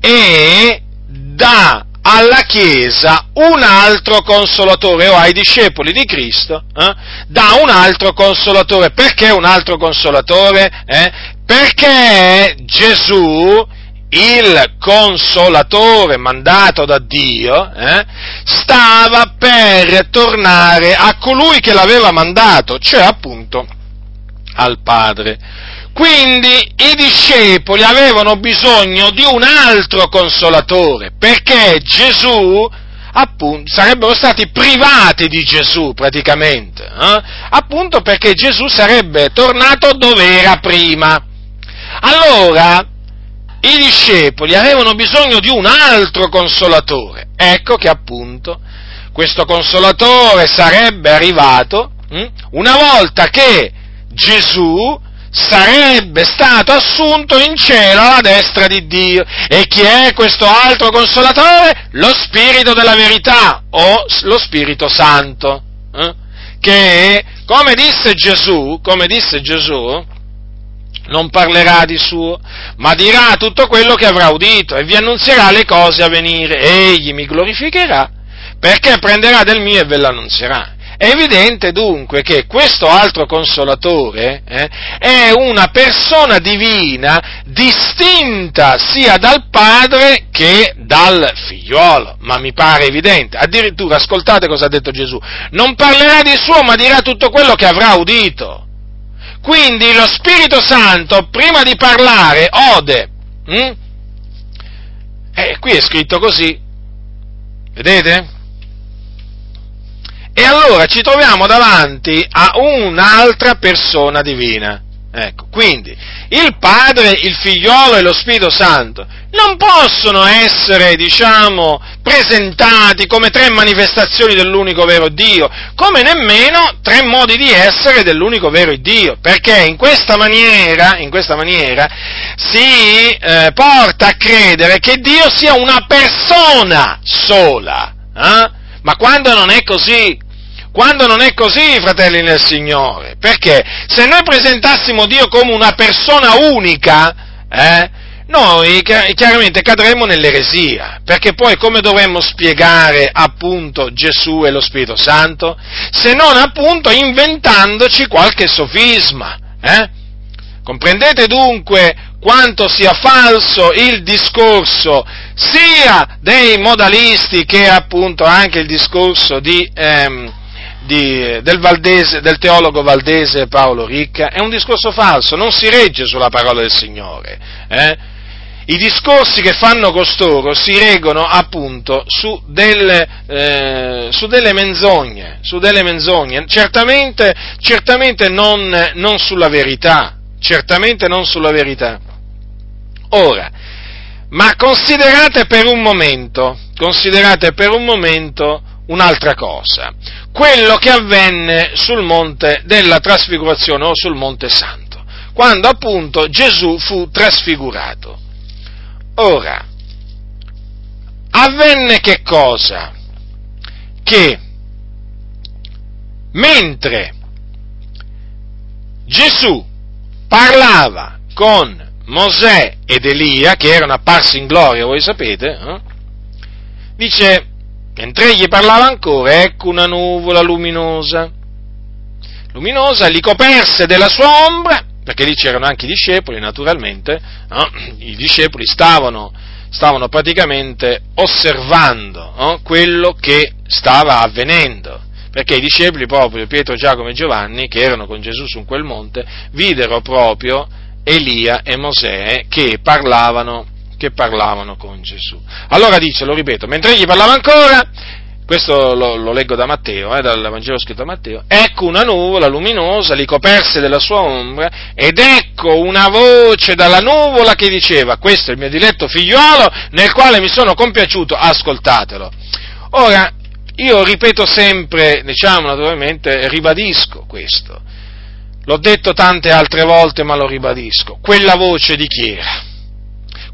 e dà alla Chiesa un altro consolatore o ai discepoli di Cristo eh, da un altro consolatore. Perché un altro consolatore? Eh? Perché Gesù, il consolatore mandato da Dio, eh, stava per tornare a colui che l'aveva mandato, cioè appunto al Padre. Quindi i discepoli avevano bisogno di un altro consolatore, perché Gesù, appunto, sarebbero stati privati di Gesù praticamente, eh? appunto perché Gesù sarebbe tornato dove era prima. Allora, i discepoli avevano bisogno di un altro consolatore. Ecco che appunto questo consolatore sarebbe arrivato hm, una volta che Gesù sarebbe stato assunto in cielo alla destra di Dio. E chi è questo altro consolatore? Lo Spirito della verità o lo Spirito Santo. Eh? Che, come disse Gesù, come disse Gesù, non parlerà di suo, ma dirà tutto quello che avrà udito e vi annunzierà le cose a venire. Egli mi glorificherà perché prenderà del mio e ve l'annunzierà. È evidente dunque che questo altro consolatore eh, è una persona divina distinta sia dal padre che dal figliuolo, ma mi pare evidente. Addirittura, ascoltate cosa ha detto Gesù, non parlerà di suo, ma dirà tutto quello che avrà udito. Quindi lo Spirito Santo, prima di parlare, ode. Hm? Eh, qui è scritto così. Vedete? E allora ci troviamo davanti a un'altra persona divina. Ecco, quindi il Padre, il Figliolo e lo Spirito Santo non possono essere, diciamo, presentati come tre manifestazioni dell'unico vero Dio, come nemmeno tre modi di essere dell'unico vero Dio, perché in questa maniera, in questa maniera si eh, porta a credere che Dio sia una persona sola. Eh? Ma quando non è così, quando non è così, fratelli nel Signore, perché se noi presentassimo Dio come una persona unica, eh, noi chiaramente cadremmo nell'eresia, perché poi come dovremmo spiegare appunto Gesù e lo Spirito Santo? Se non appunto inventandoci qualche sofisma. Eh? Comprendete dunque quanto sia falso il discorso sia dei modalisti che appunto anche il discorso di, ehm, di, del, Valdese, del, teologo valdese Paolo Ricca, è un discorso falso, non si regge sulla parola del Signore. Eh? I discorsi che fanno costoro si reggono appunto su delle, eh, su delle menzogne, su delle menzogne, certamente, certamente non, non sulla verità, certamente non sulla verità. Ora, ma considerate per un momento, considerate per un momento un'altra cosa, quello che avvenne sul monte della trasfigurazione o sul monte santo, quando appunto Gesù fu trasfigurato. Ora, avvenne che cosa? Che mentre Gesù parlava con Mosè ed Elia, che erano apparsi in gloria, voi sapete, eh? dice, mentre egli parlava ancora, ecco una nuvola luminosa, luminosa, li coperse della sua ombra, perché lì c'erano anche i discepoli, naturalmente, no? i discepoli stavano, stavano praticamente osservando no? quello che stava avvenendo, perché i discepoli proprio, Pietro, Giacomo e Giovanni, che erano con Gesù su quel monte, videro proprio Elia e Mosè che parlavano, che parlavano con Gesù. Allora dice, lo ripeto, mentre egli parlava ancora, questo lo, lo leggo da Matteo, eh, dal Vangelo scritto a Matteo, ecco una nuvola luminosa li coperse della sua ombra ed ecco una voce dalla nuvola che diceva, questo è il mio diletto figliuolo nel quale mi sono compiaciuto, ascoltatelo. Ora, io ripeto sempre, diciamo naturalmente, ribadisco questo, L'ho detto tante altre volte, ma lo ribadisco. Quella voce di chi era?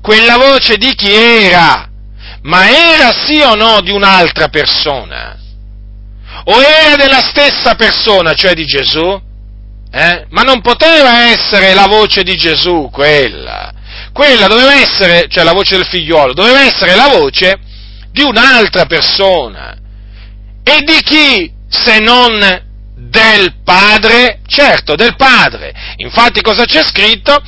Quella voce di chi era? Ma era sì o no di un'altra persona? O era della stessa persona, cioè di Gesù? Eh? Ma non poteva essere la voce di Gesù quella. Quella doveva essere, cioè la voce del figliuolo, doveva essere la voce di un'altra persona. E di chi se non del Padre, certo, del Padre. Infatti cosa c'è scritto?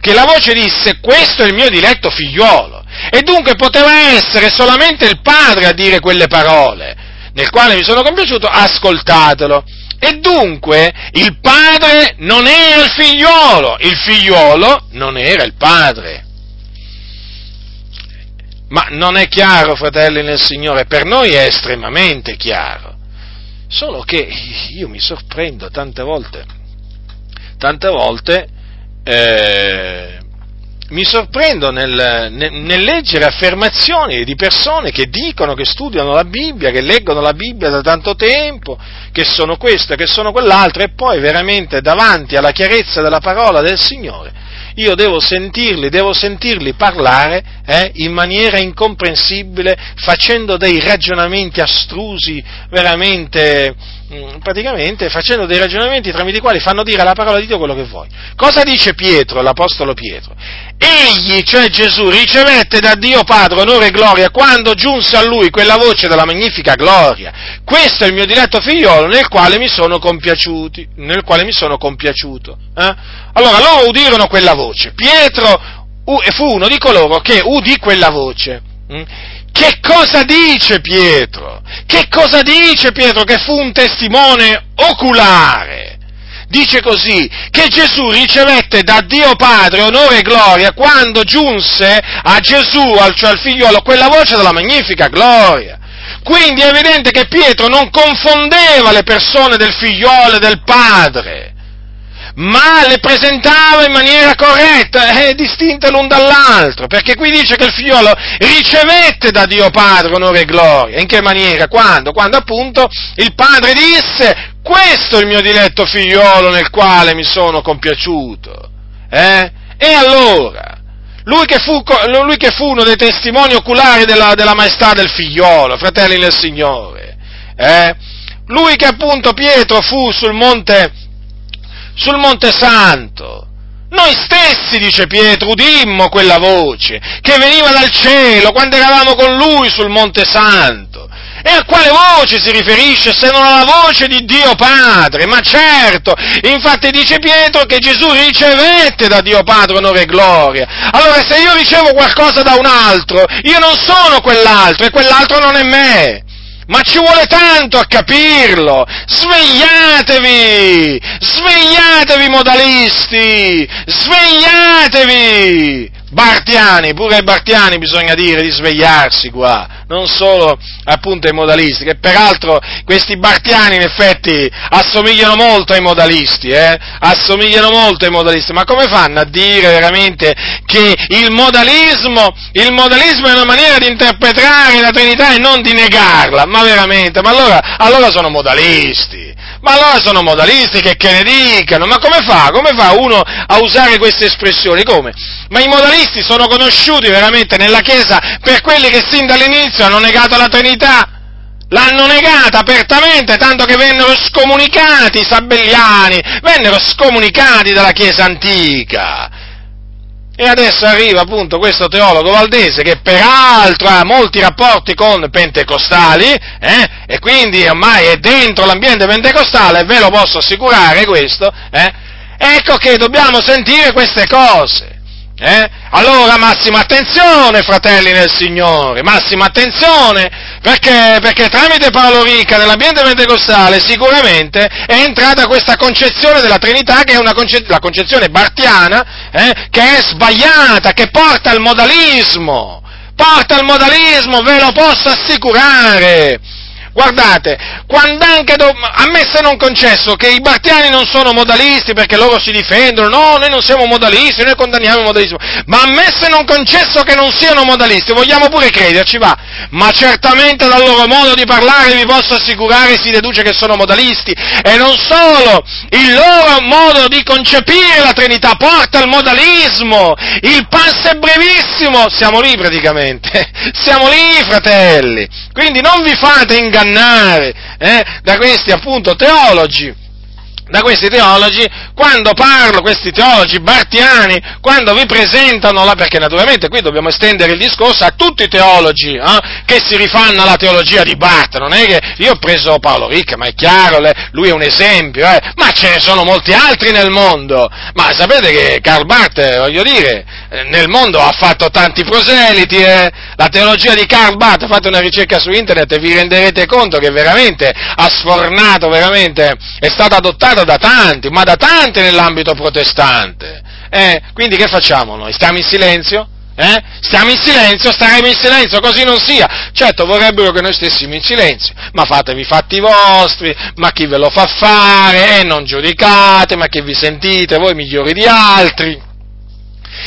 Che la voce disse, questo è il mio diletto figliuolo. E dunque poteva essere solamente il Padre a dire quelle parole, nel quale mi sono compiaciuto, ascoltatelo. E dunque il padre non era il figliolo, il figliolo non era il padre. Ma non è chiaro, fratelli nel Signore, per noi è estremamente chiaro. Solo che io mi sorprendo tante volte, tante volte eh, mi sorprendo nel, nel, nel, leggere affermazioni di persone che dicono che studiano la Bibbia, che leggono la Bibbia da tanto tempo, che sono questo, che sono quell'altro, e poi veramente davanti alla chiarezza della parola del Signore, io devo sentirli, devo sentirli parlare eh, in maniera incomprensibile, facendo dei ragionamenti astrusi, veramente Mm, praticamente facendo dei ragionamenti tramite i quali fanno dire alla parola di Dio quello che vuoi. Cosa dice Pietro, l'Apostolo Pietro? Egli, cioè Gesù, ricevette da Dio Padre onore e gloria quando giunse a lui quella voce della magnifica gloria. Questo è il mio diletto figliolo nel quale mi sono compiaciuti, nel quale mi sono compiaciuto. Eh? Allora loro udirono quella voce. Pietro fu uno di coloro che udì quella voce. Mm? Che cosa dice Pietro? Che cosa dice Pietro che fu un testimone oculare? Dice così, che Gesù ricevette da Dio Padre onore e gloria quando giunse a Gesù, cioè al figliolo, quella voce della magnifica gloria. Quindi è evidente che Pietro non confondeva le persone del figliolo e del padre ma le presentava in maniera corretta e distinta l'un dall'altro, perché qui dice che il figliolo ricevette da Dio Padre onore e gloria. In che maniera? Quando? Quando appunto il padre disse, questo è il mio diletto figliolo nel quale mi sono compiaciuto. Eh? E allora? Lui che, fu, lui che fu, uno dei testimoni oculari della, della maestà del figliolo, fratelli del Signore, eh? lui che appunto Pietro fu sul monte sul Monte Santo. Noi stessi, dice Pietro, udimmo quella voce che veniva dal cielo quando eravamo con lui sul Monte Santo. E a quale voce si riferisce se non alla voce di Dio Padre? Ma certo, infatti dice Pietro che Gesù ricevette da Dio Padre onore e gloria. Allora se io ricevo qualcosa da un altro, io non sono quell'altro e quell'altro non è me. Ma ci vuole tanto a capirlo! Svegliatevi! Svegliatevi modalisti! Svegliatevi! Bartiani, pure ai Bartiani bisogna dire di svegliarsi qua, non solo appunto ai modalisti, che peraltro questi Bartiani in effetti assomigliano molto ai modalisti, eh? assomigliano molto ai modalisti, ma come fanno a dire veramente che il modalismo, il modalismo è una maniera di interpretare la Trinità e non di negarla? Ma veramente, ma allora, allora sono modalisti, ma allora sono modalisti che, che ne dicano, ma come fa? Come fa uno a usare queste espressioni? Come? Ma i modalisti sono conosciuti veramente nella Chiesa per quelli che sin dall'inizio hanno negato la Trinità. L'hanno negata apertamente, tanto che vennero scomunicati i sabelliani, vennero scomunicati dalla Chiesa antica. E adesso arriva appunto questo teologo valdese che peraltro ha molti rapporti con pentecostali eh, e quindi ormai è dentro l'ambiente pentecostale, ve lo posso assicurare questo, eh, ecco che dobbiamo sentire queste cose. Eh? Allora massima attenzione, fratelli nel Signore, massima attenzione, perché, perché tramite Paolo Ricca nell'ambiente pentecostale sicuramente è entrata questa concezione della Trinità che è una conce- la concezione bartiana, eh, che è sbagliata, che porta al modalismo, porta al modalismo, ve lo posso assicurare. Guardate, quando anche do, ammesso non concesso che i bartiani non sono modalisti perché loro si difendono, no, noi non siamo modalisti, noi condanniamo il modalismo, ma ammesso non concesso che non siano modalisti, vogliamo pure crederci, va, ma certamente dal loro modo di parlare vi posso assicurare si deduce che sono modalisti. E non solo, il loro modo di concepire la Trinità porta al modalismo, il passo è brevissimo, siamo lì praticamente, siamo lì fratelli, quindi non vi fate ingannare eh, da questi appunto teologi da questi teologi quando parlo, questi teologi bartiani, quando vi presentano la, perché naturalmente qui dobbiamo estendere il discorso a tutti i teologi eh, che si rifanno alla teologia di Barth, non è che io ho preso Paolo Ricca, ma è chiaro, lui è un esempio, eh, ma ce ne sono molti altri nel mondo, ma sapete che Karl Barth, voglio dire, eh, nel mondo ha fatto tanti proseliti, eh? la teologia di Karl Barth, fate una ricerca su internet e vi renderete conto che veramente ha sfornato, veramente, è stata adottata da tanti, ma da tanti nell'ambito protestante. Eh? Quindi che facciamo noi? Stiamo in silenzio? Eh? Stiamo in silenzio, staremo in silenzio, così non sia. Certo, vorrebbero che noi stessimo in silenzio, ma fatevi i fatti vostri, ma chi ve lo fa fare, eh, non giudicate, ma che vi sentite, voi migliori di altri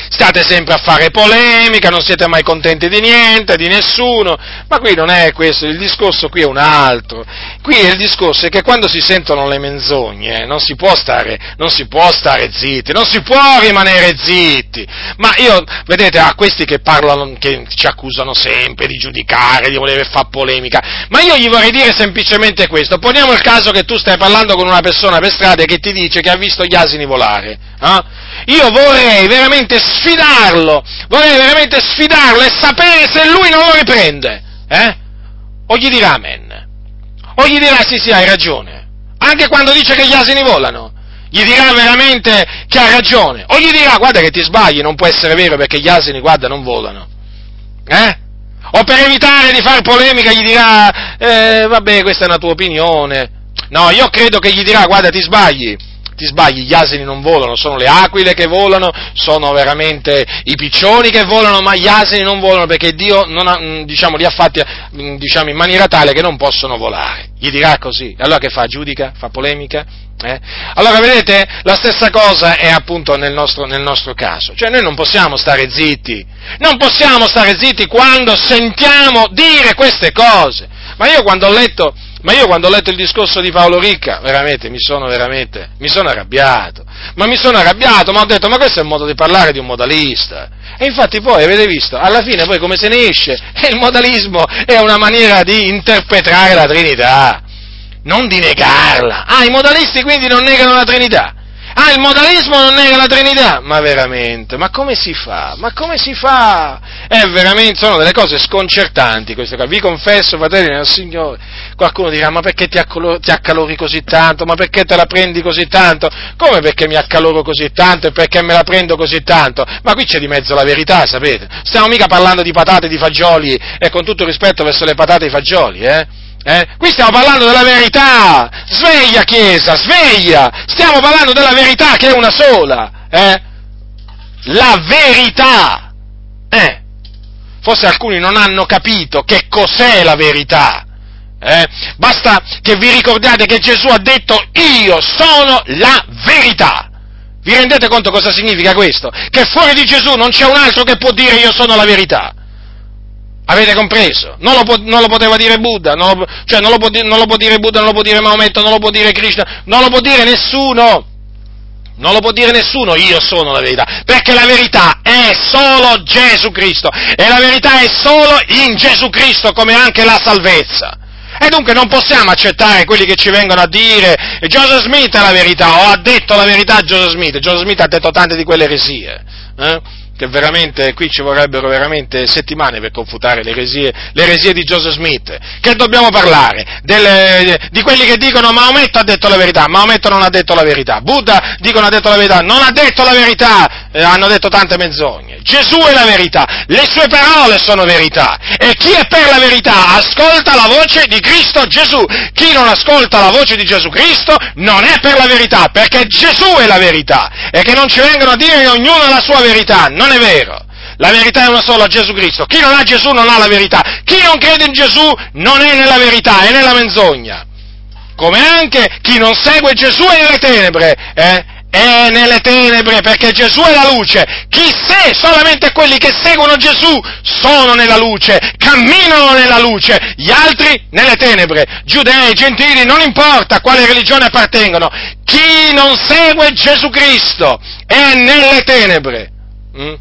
state sempre a fare polemica, non siete mai contenti di niente, di nessuno, ma qui non è questo, il discorso qui è un altro. Qui il discorso è che quando si sentono le menzogne non si può stare, non si può stare zitti, non si può rimanere zitti. Ma io, vedete, a questi che parlano, che ci accusano sempre di giudicare, di voler fare polemica, ma io gli vorrei dire semplicemente questo. Poniamo il caso che tu stai parlando con una persona per strada che ti dice che ha visto gli asini volare. Eh? Io vorrei veramente sfidarlo, vorrei veramente sfidarlo e sapere se lui non lo riprende. Eh? O gli dirà amen. O gli dirà sì sì hai ragione. Anche quando dice che gli asini volano. Gli dirà veramente che ha ragione. O gli dirà guarda che ti sbagli, non può essere vero perché gli asini guarda non volano. Eh? O per evitare di fare polemica gli dirà eh, vabbè questa è una tua opinione. No, io credo che gli dirà guarda ti sbagli ti sbagli, gli asini non volano, sono le aquile che volano, sono veramente i piccioni che volano, ma gli asini non volano perché Dio ha, mm, diciamo, li ha fatti mm, diciamo, in maniera tale che non possono volare. Gli dirà così. Allora che fa? Giudica? Fa polemica? Eh? Allora vedete, la stessa cosa è appunto nel nostro, nel nostro, caso, cioè noi non possiamo stare zitti, non possiamo stare zitti quando sentiamo dire queste cose, ma io quando ho letto ma io quando ho letto il discorso di Paolo Ricca, veramente, mi sono veramente, mi sono arrabbiato. Ma mi sono arrabbiato, ma ho detto, ma questo è il modo di parlare di un modalista. E infatti poi, avete visto, alla fine poi come se ne esce? E il modalismo è una maniera di interpretare la Trinità, non di negarla. Ah, i modalisti quindi non negano la Trinità. Ah, il modalismo non nega la Trinità? Ma veramente, ma come si fa? Ma come si fa? È veramente, sono delle cose sconcertanti queste cose. Vi confesso, fratelli nel Signore, qualcuno dirà, ma perché ti, accolo- ti accalori così tanto? Ma perché te la prendi così tanto? Come perché mi accaloro così tanto e perché me la prendo così tanto? Ma qui c'è di mezzo la verità, sapete? Stiamo mica parlando di patate di fagioli, e con tutto rispetto verso le patate e i fagioli, eh? Eh? Qui stiamo parlando della verità. Sveglia Chiesa, sveglia. Stiamo parlando della verità che è una sola. Eh? La verità. Eh? Forse alcuni non hanno capito che cos'è la verità. Eh? Basta che vi ricordiate che Gesù ha detto io sono la verità. Vi rendete conto cosa significa questo? Che fuori di Gesù non c'è un altro che può dire io sono la verità. Avete compreso? Non lo, non lo, poteva dire Buddha, non lo, cioè non lo, può, non lo, può, dire Buddha, non lo può dire Maometto, non lo può dire Krishna, non lo può dire nessuno. Non lo può dire nessuno, io sono la verità, perché la verità è solo Gesù Cristo e la verità è solo in Gesù Cristo come anche la salvezza. E dunque non possiamo accettare quelli che ci vengono a dire Joseph Smith è la verità, o ha detto la verità Joseph Smith, Joseph Smith ha detto tante di quelle eresie. Eh? Che veramente qui ci vorrebbero veramente settimane per confutare le eresie, le eresie di Joseph Smith. Che dobbiamo parlare? Delle, di quelli che dicono Maometto ha detto la verità, Maometto non ha detto la verità, Buddha dicono ha detto la verità, non ha detto la verità, eh, hanno detto tante menzogne. Gesù è la verità, le sue parole sono verità e chi è per la verità ascolta la voce di Cristo Gesù. Chi non ascolta la voce di Gesù Cristo non è per la verità, perché Gesù è la verità e che non ci vengono a dire che ognuno ha la sua verità. Non non è vero. La verità è una sola, Gesù Cristo. Chi non ha Gesù non ha la verità. Chi non crede in Gesù non è nella verità, è nella menzogna. Come anche chi non segue Gesù è nelle tenebre, eh? è nelle tenebre perché Gesù è la luce. Chi se, solamente quelli che seguono Gesù sono nella luce, camminano nella luce, gli altri nelle tenebre. Giudei, gentili, non importa a quale religione appartengono, chi non segue Gesù Cristo è nelle tenebre. Mm?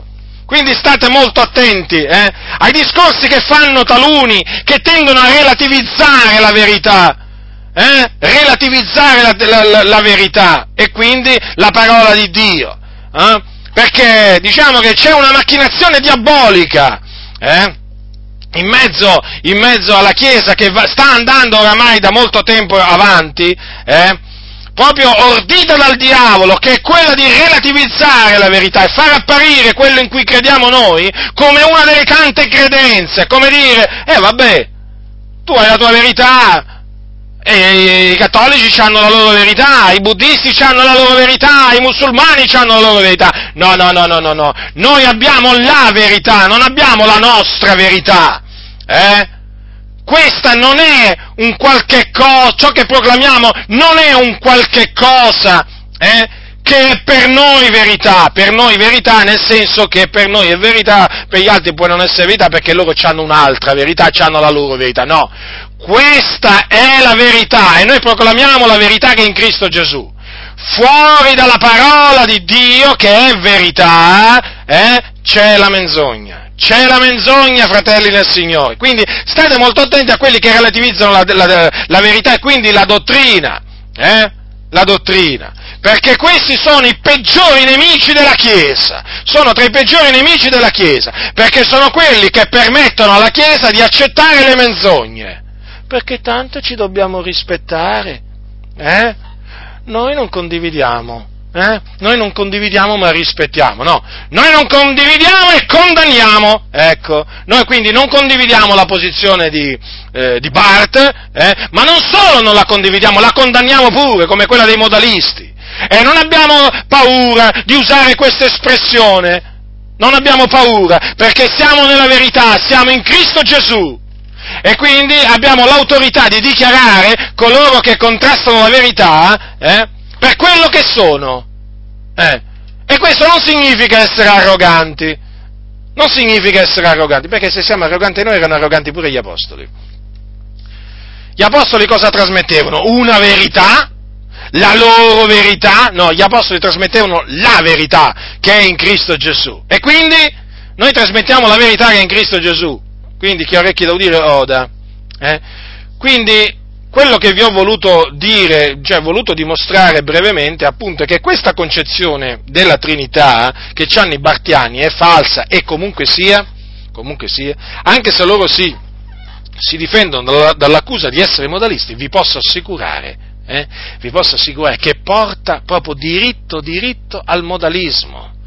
Quindi state molto attenti eh, ai discorsi che fanno taluni, che tendono a relativizzare la verità. eh, relativizzare la, la, la, verità e quindi la parola di Dio. Eh? Perché diciamo che c'è una macchinazione diabolica eh? in, mezzo, in, mezzo, alla Chiesa che va, sta andando oramai da molto tempo avanti, eh? Proprio ordita dal diavolo, che è quella di relativizzare la verità e far apparire quello in cui crediamo noi come una delle tante credenze, come dire, eh vabbè, tu hai la tua verità, i cattolici hanno la loro verità, i buddisti hanno la loro verità, i musulmani hanno la loro verità. No, no, no, no, no, no. Noi abbiamo la verità, non abbiamo la nostra verità. Eh? Questa non è un qualche cosa, ciò che proclamiamo non è un qualche cosa, eh? che è per noi verità, per noi verità nel senso che per noi è verità, per gli altri può non essere verità perché loro hanno un'altra verità, hanno la loro verità, no, questa è la verità e noi proclamiamo la verità che è in Cristo Gesù. Fuori dalla parola di Dio che è verità, eh, c'è la menzogna. C'è la menzogna, fratelli del Signore. Quindi state molto attenti a quelli che relativizzano la, la, la verità e quindi la dottrina. Eh? La dottrina. Perché questi sono i peggiori nemici della Chiesa. Sono tra i peggiori nemici della Chiesa. Perché sono quelli che permettono alla Chiesa di accettare le menzogne perché tanto ci dobbiamo rispettare. Eh? Noi non condividiamo, eh? Noi non condividiamo ma rispettiamo, no. Noi non condividiamo e condanniamo, ecco. Noi quindi non condividiamo la posizione di, eh, di Bart, eh? ma non solo non la condividiamo, la condanniamo pure, come quella dei modalisti. E non abbiamo paura di usare questa espressione, non abbiamo paura, perché siamo nella verità, siamo in Cristo Gesù. E quindi abbiamo l'autorità di dichiarare coloro che contrastano la verità eh, quello che sono. Eh. E questo non significa essere arroganti. Non significa essere arroganti, perché se siamo arroganti noi erano arroganti pure gli apostoli. Gli apostoli cosa trasmettevano? Una verità, la loro verità, no, gli apostoli trasmettevano la verità che è in Cristo Gesù. E quindi noi trasmettiamo la verità che è in Cristo Gesù. Quindi chi ha orecchie da udire oda. Eh? Quindi quello che vi ho voluto dire, cioè voluto dimostrare brevemente, appunto, è che questa concezione della Trinità che hanno i Bartiani è falsa e comunque sia, comunque sia, anche se loro si, si difendono dall'accusa di essere modalisti, vi posso assicurare, eh, vi posso assicurare che porta proprio diritto, diritto al modalismo.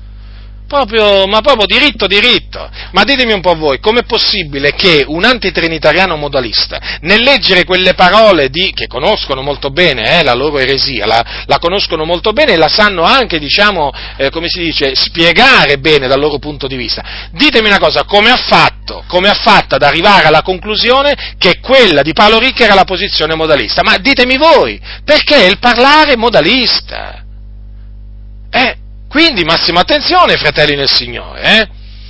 Proprio, ma proprio diritto, diritto. Ma ditemi un po' voi, com'è possibile che un antitrinitariano modalista, nel leggere quelle parole di, che conoscono molto bene eh, la loro eresia, la, la, conoscono molto bene e la sanno anche, diciamo, eh, come si dice, spiegare bene dal loro punto di vista, ditemi una cosa, come ha fatto, come ha fatto ad arrivare alla conclusione che quella di Paolo Ricca era la posizione modalista? Ma ditemi voi, perché il parlare modalista? Eh, quindi massima attenzione, fratelli nel Signore, eh?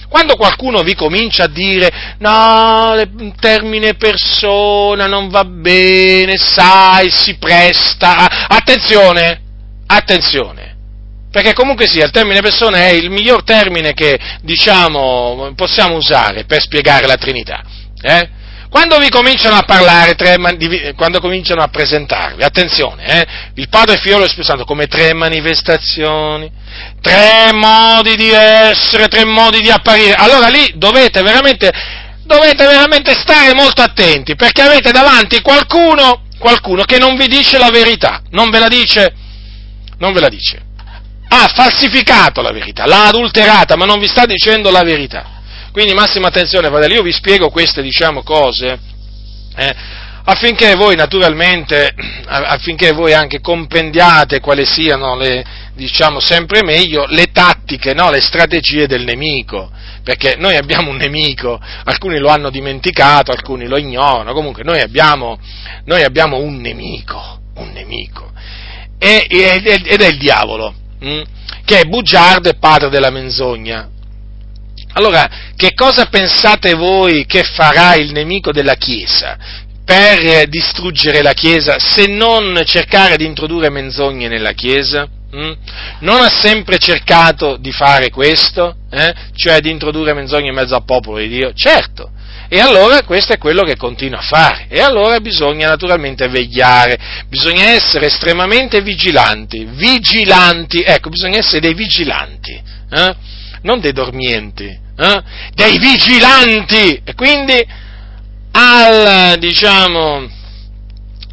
Quando qualcuno vi comincia a dire no, il termine persona non va bene, sai, si presta, attenzione, attenzione, perché comunque sia il termine persona è il miglior termine che diciamo possiamo usare per spiegare la Trinità. Eh? Quando vi cominciano a parlare, tre, quando cominciano a presentarvi, attenzione, eh, il Padre, il Figlio e lo come tre manifestazioni, tre modi di essere, tre modi di apparire, allora lì dovete veramente, dovete veramente stare molto attenti, perché avete davanti qualcuno, qualcuno che non vi dice la verità, non ve la dice, non ve la dice. Ha falsificato la verità, l'ha adulterata, ma non vi sta dicendo la verità. Quindi massima attenzione, fratelli, io vi spiego queste, diciamo, cose eh, affinché voi naturalmente, affinché voi anche comprendiate quali siano le, diciamo, sempre meglio, le tattiche, no, le strategie del nemico. Perché noi abbiamo un nemico, alcuni lo hanno dimenticato, alcuni lo ignorano, comunque noi abbiamo, noi abbiamo un nemico, un nemico, e, ed è il diavolo, hm, che è bugiardo e padre della menzogna. Allora, che cosa pensate voi che farà il nemico della Chiesa per distruggere la Chiesa se non cercare di introdurre menzogne nella Chiesa? Mm? Non ha sempre cercato di fare questo, eh? cioè di introdurre menzogne in mezzo al popolo di Dio? Certo. E allora questo è quello che continua a fare. E allora bisogna naturalmente vegliare, bisogna essere estremamente vigilanti. Vigilanti, ecco, bisogna essere dei vigilanti, eh? Non dei dormienti, eh? dei vigilanti. E quindi al, diciamo,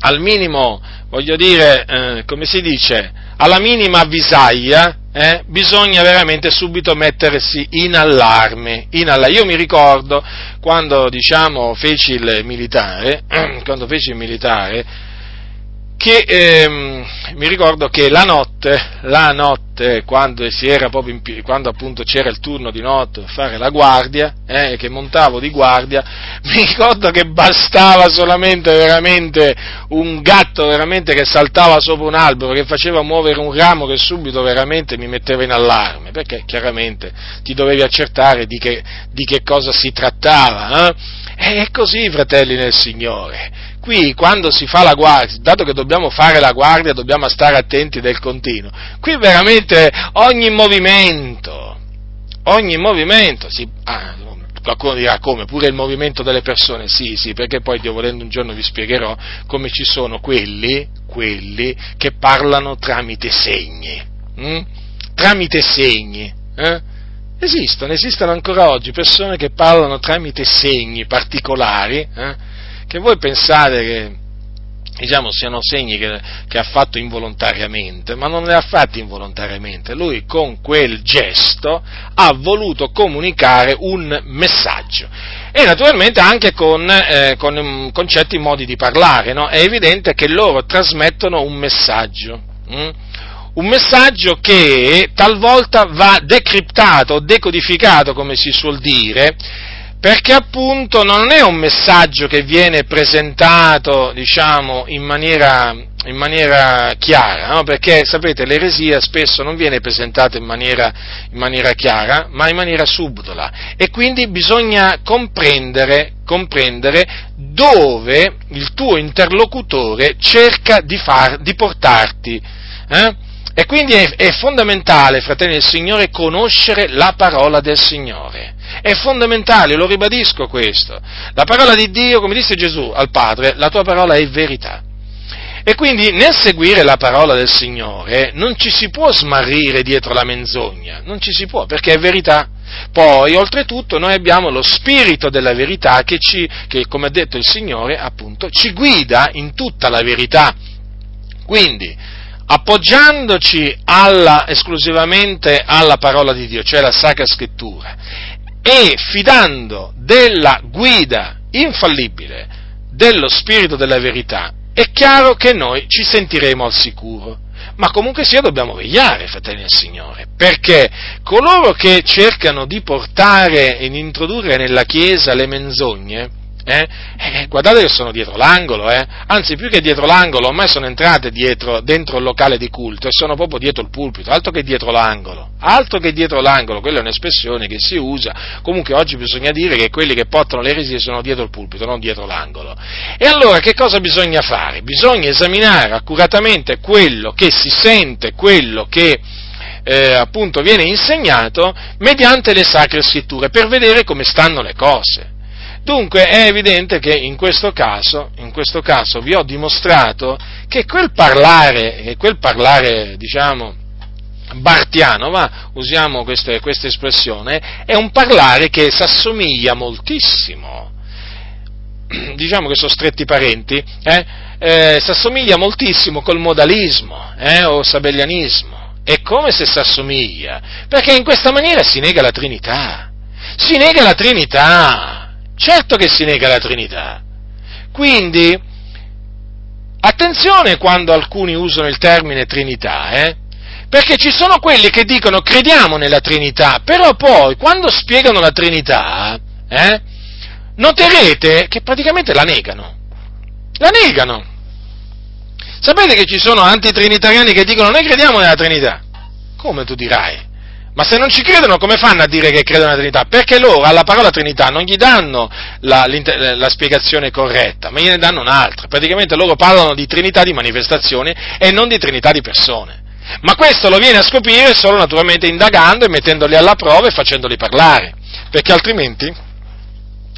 al minimo, voglio dire, eh, come si dice, alla minima avvisaglia, eh, bisogna veramente subito mettersi in allarme, in allarme. Io mi ricordo quando, diciamo, feci il militare, quando feci il militare, che ehm, mi ricordo che la notte, la notte quando, in, quando appunto c'era il turno di notte per fare la guardia, eh, che montavo di guardia, mi ricordo che bastava solamente veramente un gatto veramente che saltava sopra un albero, che faceva muovere un ramo che subito veramente mi metteva in allarme, perché chiaramente ti dovevi accertare di che, di che cosa si trattava. Eh? E è così, fratelli nel Signore qui quando si fa la guardia, dato che dobbiamo fare la guardia, dobbiamo stare attenti del continuo, qui veramente ogni movimento, ogni movimento, si, ah, qualcuno dirà come, pure il movimento delle persone, sì, sì, perché poi Dio volendo un giorno vi spiegherò come ci sono quelli, quelli che parlano tramite segni, hm? tramite segni, eh? Esistono, esistono ancora oggi persone che parlano tramite segni particolari, eh? che voi pensate che diciamo, siano segni che, che, ha fatto involontariamente, ma non li ha fatti involontariamente. Lui con quel gesto ha voluto comunicare un messaggio e naturalmente anche con, eh, con, con certi modi di parlare. No? È evidente che loro trasmettono un messaggio. Hm? Un messaggio che talvolta va decriptato, decodificato, come si suol dire, perché appunto non è un messaggio che viene presentato, diciamo, in maniera, in maniera chiara, no? perché sapete l'eresia spesso non viene presentata in maniera, in maniera, chiara, ma in maniera subdola, e quindi bisogna comprendere, comprendere dove il tuo interlocutore cerca di, far, di portarti. Eh? E quindi è, è fondamentale, fratelli del Signore, conoscere la parola del Signore. È fondamentale, lo ribadisco questo. La parola di Dio, come disse Gesù al Padre, la tua parola è verità. E quindi nel seguire la parola del Signore non ci si può smarrire dietro la menzogna, non ci si può, perché è verità. Poi, oltretutto, noi abbiamo lo spirito della verità che, ci, che come ha detto il Signore, appunto, ci guida in tutta la verità. Quindi, appoggiandoci alla, esclusivamente alla parola di Dio, cioè la Sacra Scrittura, e fidando della guida infallibile dello Spirito della verità, è chiaro che noi ci sentiremo al sicuro. Ma comunque sia dobbiamo vegliare, fratelli del Signore, perché coloro che cercano di portare e di introdurre nella Chiesa le menzogne, eh? Eh, guardate che sono dietro l'angolo, eh? anzi più che dietro l'angolo, ormai sono entrate dietro, dentro il locale di culto e sono proprio dietro il pulpito, altro che dietro l'angolo, altro che dietro l'angolo, quella è un'espressione che si usa, comunque oggi bisogna dire che quelli che portano le eresie sono dietro il pulpito, non dietro l'angolo. E allora che cosa bisogna fare? Bisogna esaminare accuratamente quello che si sente, quello che... Eh, appunto viene insegnato mediante le sacre scritture per vedere come stanno le cose. Dunque è evidente che in questo caso, in questo caso vi ho dimostrato che quel parlare, quel parlare diciamo, bartiano, ma usiamo questa, questa espressione, è un parlare che si assomiglia moltissimo, diciamo che sono stretti parenti, eh, eh, si assomiglia moltissimo col modalismo eh, o sabellianismo. È come se si assomiglia, perché in questa maniera si nega la Trinità. Si nega la Trinità. Certo che si nega la Trinità. Quindi, attenzione quando alcuni usano il termine Trinità, eh? Perché ci sono quelli che dicono crediamo nella Trinità, però poi quando spiegano la Trinità, eh, noterete che praticamente la negano. La negano. Sapete che ci sono antitrinitariani che dicono noi crediamo nella Trinità? Come tu dirai? Ma se non ci credono, come fanno a dire che credono nella Trinità? Perché loro alla parola Trinità non gli danno la, la, spiegazione corretta, ma gliene danno un'altra. Praticamente loro parlano di Trinità di manifestazioni e non di Trinità di persone. Ma questo lo viene a scoprire solo naturalmente indagando e mettendoli alla prova e facendoli parlare, perché altrimenti,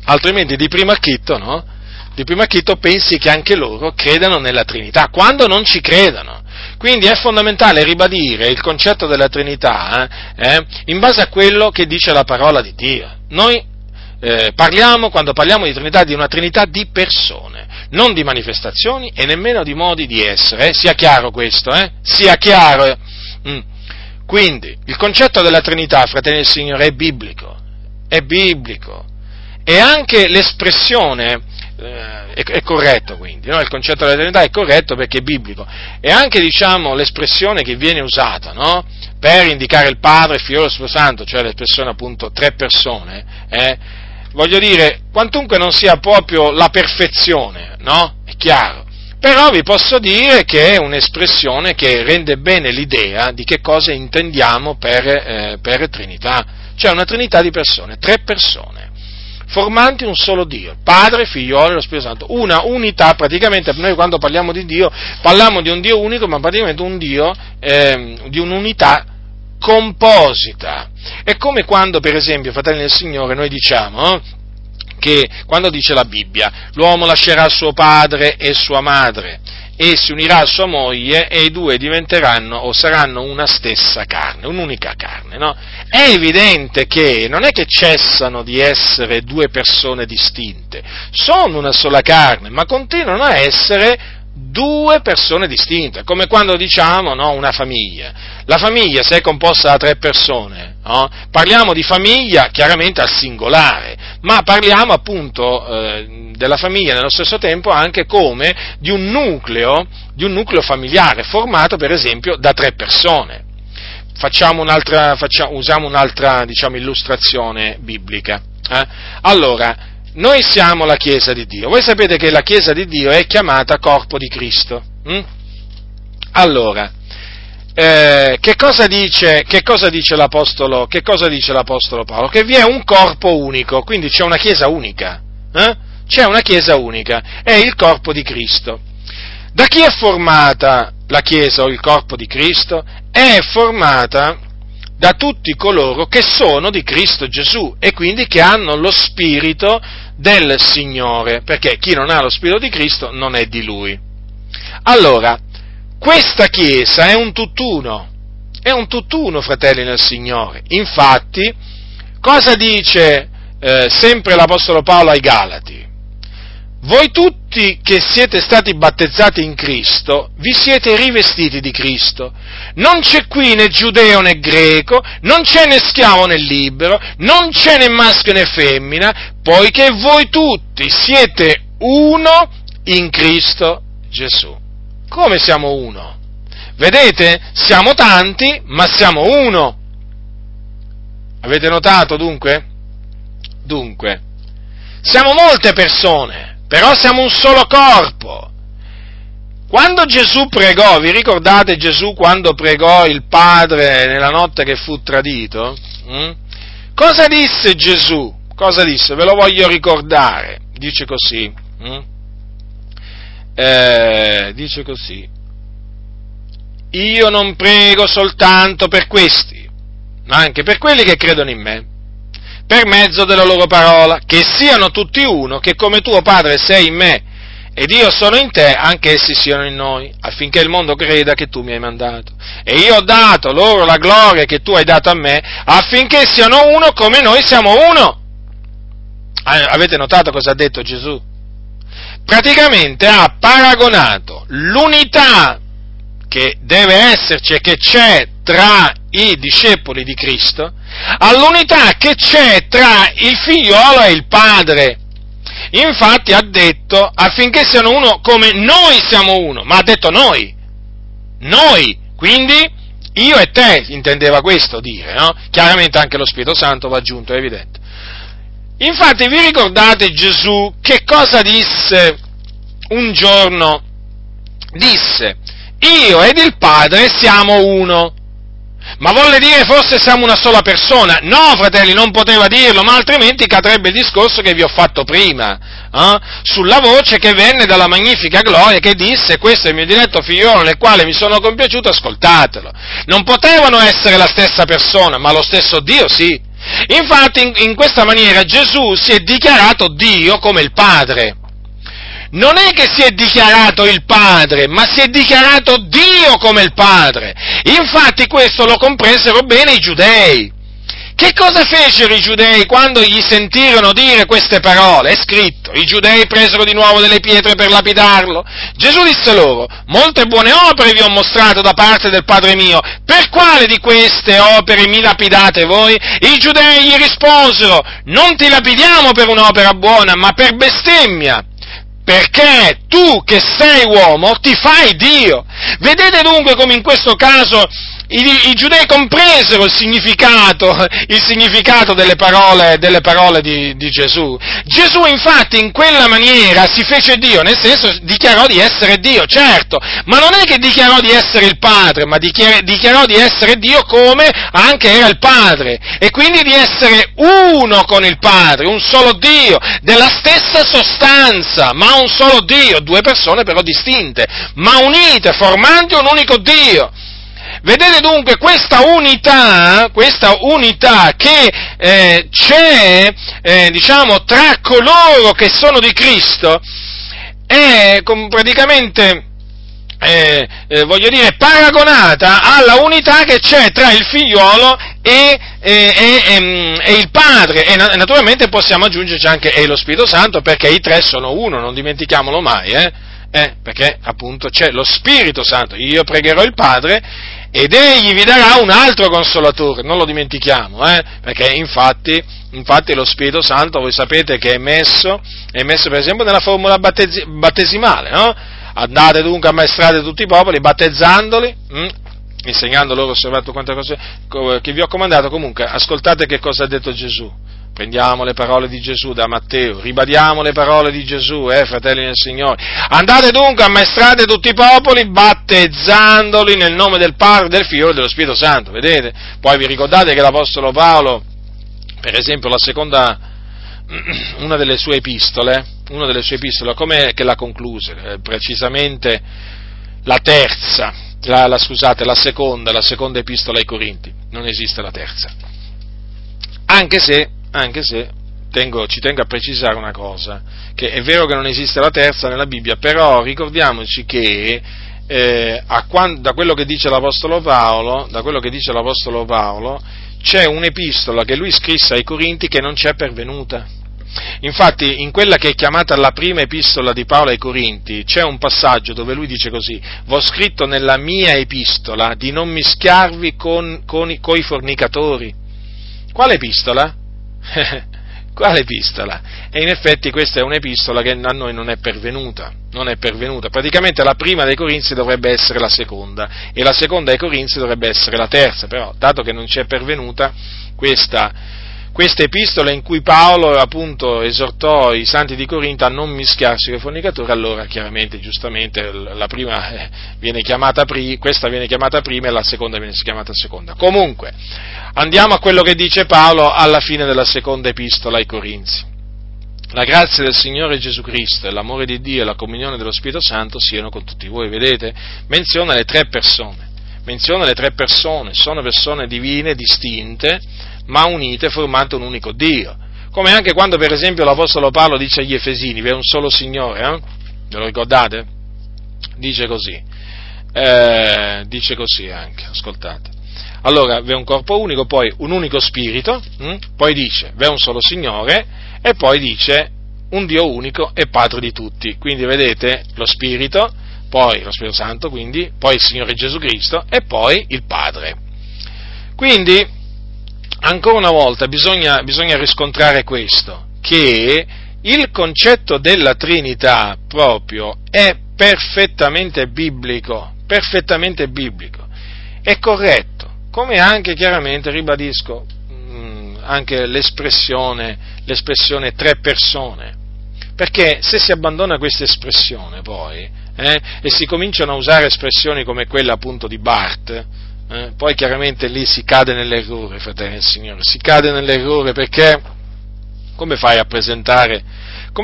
altrimenti di primo acchitto, no? Di primo acchitto pensi che anche loro credano nella Trinità, quando non ci credono. Quindi è fondamentale ribadire il concetto della Trinità eh, eh in base a quello che dice la parola di Dio. Noi eh, parliamo, quando parliamo di Trinità, di una Trinità di persone, non di manifestazioni e nemmeno di modi di essere, eh? sia chiaro questo, eh? sia chiaro. Mm. Quindi, il concetto della Trinità, fratelli del Signore, è biblico, è biblico, e anche l'espressione eh, è, è, corretto quindi, no? il concetto della Trinità è corretto perché è biblico, e anche diciamo, l'espressione che viene usata no? per indicare il Padre, il Figlio e lo Spirito Santo, cioè l'espressione appunto tre persone, eh, voglio dire, quantunque non sia proprio la perfezione, no? È chiaro. Però vi posso dire che è un'espressione che rende bene l'idea di che cosa intendiamo per, eh, per Trinità. Cioè una Trinità di persone, tre persone, formanti un solo Dio, Padre, Figliolo e lo Spirito Santo. Una unità, praticamente, noi quando parliamo di Dio, parliamo di un Dio unico, ma praticamente un Dio eh, di un'unità composita. È come quando, per esempio, fratelli del Signore, noi diciamo eh, che quando dice la Bibbia, l'uomo lascerà suo padre e sua madre e si unirà a sua moglie e i due diventeranno o saranno una stessa carne, un'unica carne, no? È evidente che non è che cessano di essere due persone distinte, sono una sola carne, ma continuano a essere due persone distinte, come quando diciamo no, una famiglia. La famiglia, se è composta da tre persone, no, parliamo di famiglia chiaramente al singolare, ma parliamo appunto eh, della famiglia nello stesso tempo anche come di un nucleo, di un nucleo familiare formato per esempio da tre persone. Facciamo un'altra, facciamo, usiamo un'altra diciamo, illustrazione biblica. Eh? Allora, noi siamo la Chiesa di Dio. Voi sapete che la Chiesa di Dio è chiamata corpo di Cristo. Hm? Allora, eh, che, cosa dice, che, cosa dice che, cosa dice l'Apostolo, Paolo? Che vi è un corpo unico, quindi c'è una Chiesa unica. Eh? C'è una Chiesa unica, è il corpo di Cristo. Da chi è formata la Chiesa o il corpo di Cristo? È formata da tutti coloro che sono di Cristo Gesù e quindi che hanno lo spirito del Signore, perché chi non ha lo spirito di Cristo non è di Lui. Allora, questa Chiesa è un tutt'uno, è un tutt'uno, fratelli nel Signore. Infatti, cosa dice eh, sempre l'Apostolo Paolo ai Galati? Voi tutti che siete stati battezzati in Cristo, vi siete rivestiti di Cristo. Non c'è qui né giudeo né greco, non c'è né schiavo né libero, non c'è né maschio né femmina, poiché voi tutti siete uno in Cristo Gesù. Come siamo uno? Vedete? Siamo tanti, ma siamo uno. Avete notato dunque? Dunque, siamo molte persone però siamo un solo corpo. Quando Gesù pregò, vi ricordate Gesù quando pregò il Padre nella notte che fu tradito? Hm? Cosa disse Gesù? Cosa disse? Ve lo voglio ricordare. Dice così. Hm? Eh, dice così. Io non prego soltanto per questi, ma anche per quelli che credono in me per mezzo della loro parola, che siano tutti uno, che come tuo Padre sei in me ed io sono in te, anche essi siano in noi, affinché il mondo creda che tu mi hai mandato. E io ho dato loro la gloria che tu hai dato a me, affinché siano uno come noi siamo uno. Avete notato cosa ha detto Gesù? Praticamente ha paragonato l'unità che deve esserci e che c'è tra i discepoli di Cristo all'unità che c'è tra il figliolo e il padre. Infatti ha detto affinché siano uno come noi siamo uno, ma ha detto noi, noi, quindi io e te intendeva questo dire, no? Chiaramente anche lo Spirito Santo va aggiunto, è evidente. Infatti vi ricordate Gesù che cosa disse un giorno? Disse, io ed il Padre siamo uno. Ma volle dire forse siamo una sola persona? No, fratelli, non poteva dirlo, ma altrimenti cadrebbe il discorso che vi ho fatto prima, eh? sulla voce che venne dalla magnifica gloria che disse questo è il mio diretto figliolo nel quale mi sono compiaciuto, ascoltatelo. Non potevano essere la stessa persona, ma lo stesso Dio sì. Infatti in, in questa maniera Gesù si è dichiarato Dio come il Padre non è che si è dichiarato il Padre, ma si è dichiarato Dio come il Padre. Infatti questo lo compresero bene i giudei. Che cosa fecero i giudei quando gli sentirono dire queste parole? È scritto, i giudei presero di nuovo delle pietre per lapidarlo. Gesù disse loro, molte buone opere vi ho mostrato da parte del Padre mio, per quale di queste opere mi lapidate voi? I giudei gli risposero, non ti lapidiamo per un'opera buona, ma per bestemmia perché tu che sei uomo ti fai Dio. Vedete dunque come in questo caso i, i giudei compresero il significato, il significato delle parole, delle parole di, di, Gesù. Gesù infatti in quella maniera si fece Dio, nel senso dichiarò di essere Dio, certo, ma non è che dichiarò di essere il Padre, ma dichiarò, dichiarò di essere Dio come anche era il Padre, e quindi di essere uno con il Padre, un solo Dio, della stessa sostanza, ma un solo Dio, due persone però distinte, ma unite, formanti un unico Dio. Vedete dunque questa unità, questa unità che eh, c'è, eh, diciamo, tra coloro che sono di Cristo, è praticamente, eh, eh, voglio dire, paragonata alla unità che c'è tra il figliolo e, e, e, ehm, e, il Padre e naturalmente possiamo aggiungerci anche e lo Spirito Santo perché i tre sono uno, non dimentichiamolo mai, eh? Eh, perché appunto c'è lo Spirito Santo, io pregherò il Padre ed egli vi darà un altro consolatore, non lo dimentichiamo, eh? perché infatti, infatti, lo Spirito Santo voi sapete che è messo, è messo per esempio nella formula battesi- battesimale, no? Andate dunque a maestrare tutti i popoli, battezzandoli, hm? insegnando loro, osservate quante cose che vi ho comandato, comunque ascoltate che cosa ha detto Gesù. Prendiamo le parole di Gesù da Matteo, ribadiamo le parole di Gesù, eh, fratelli del Signore. Andate dunque, ammaestrate tutti i popoli, battezzandoli nel nome del Padre, del Figlio e dello Spirito Santo, vedete? Poi vi ricordate che l'Apostolo Paolo, per esempio, la seconda, una delle sue epistole, una delle sue epistole, come che la concluse? Eh, precisamente la terza, la, la, scusate, la seconda, la seconda epistola ai Corinti, non esiste la terza. Anche se anche se tengo, ci tengo a precisare una cosa, che è vero che non esiste la terza nella Bibbia, però ricordiamoci che eh, quando, da, quello Paolo, da quello che dice l'Apostolo Paolo, c'è un'epistola che lui scrisse ai Corinti che non c'è pervenuta. Infatti, in quella che è chiamata la prima epistola di Paolo ai Corinti, c'è un passaggio dove lui dice così: V'ho scritto nella mia epistola di non mischiarvi con, con i, con i fornicatori. Quale epistola? Quale epistola? E in effetti questa è un'epistola che a noi non è pervenuta, non è pervenuta. Praticamente la prima dei Corinzi dovrebbe essere la seconda e la seconda dei Corinzi dovrebbe essere la terza, però dato che non ci è pervenuta questa questa epistola in cui Paolo appunto esortò i santi di Corinto a non mischiarsi con i fornicatori, allora chiaramente, giustamente, la prima eh, viene chiamata prima, questa viene chiamata prima e la seconda viene chiamata seconda. Comunque, andiamo a quello che dice Paolo alla fine della seconda epistola ai Corinzi. La grazia del Signore Gesù Cristo e l'amore di Dio e la comunione dello Spirito Santo siano con tutti voi. Vedete? Menziona le tre persone. Menziona le tre persone, sono persone divine, distinte, ma unite formando un unico Dio. Come anche quando per esempio l'Apostolo Paolo dice agli Efesini, vi è un solo Signore, eh? ve lo ricordate? Dice così, eh, dice così anche, ascoltate. Allora, vi è un corpo unico, poi un unico spirito, hm? poi dice, vi è un solo Signore, e poi dice un Dio unico e Padre di tutti. Quindi vedete lo Spirito, poi lo Spirito Santo, quindi, poi il Signore Gesù Cristo e poi il Padre. Quindi, ancora una volta bisogna, bisogna riscontrare questo, che il concetto della Trinità proprio è perfettamente biblico, perfettamente biblico, è corretto, come anche chiaramente, ribadisco, mm, anche l'espressione, l'espressione tre persone, perché se si abbandona questa espressione poi eh, e si cominciano a usare espressioni come quella appunto di Barth, Eh? Poi chiaramente lì si cade nell'errore, fratelli del Signore, si cade nell'errore perché come fai a presentare,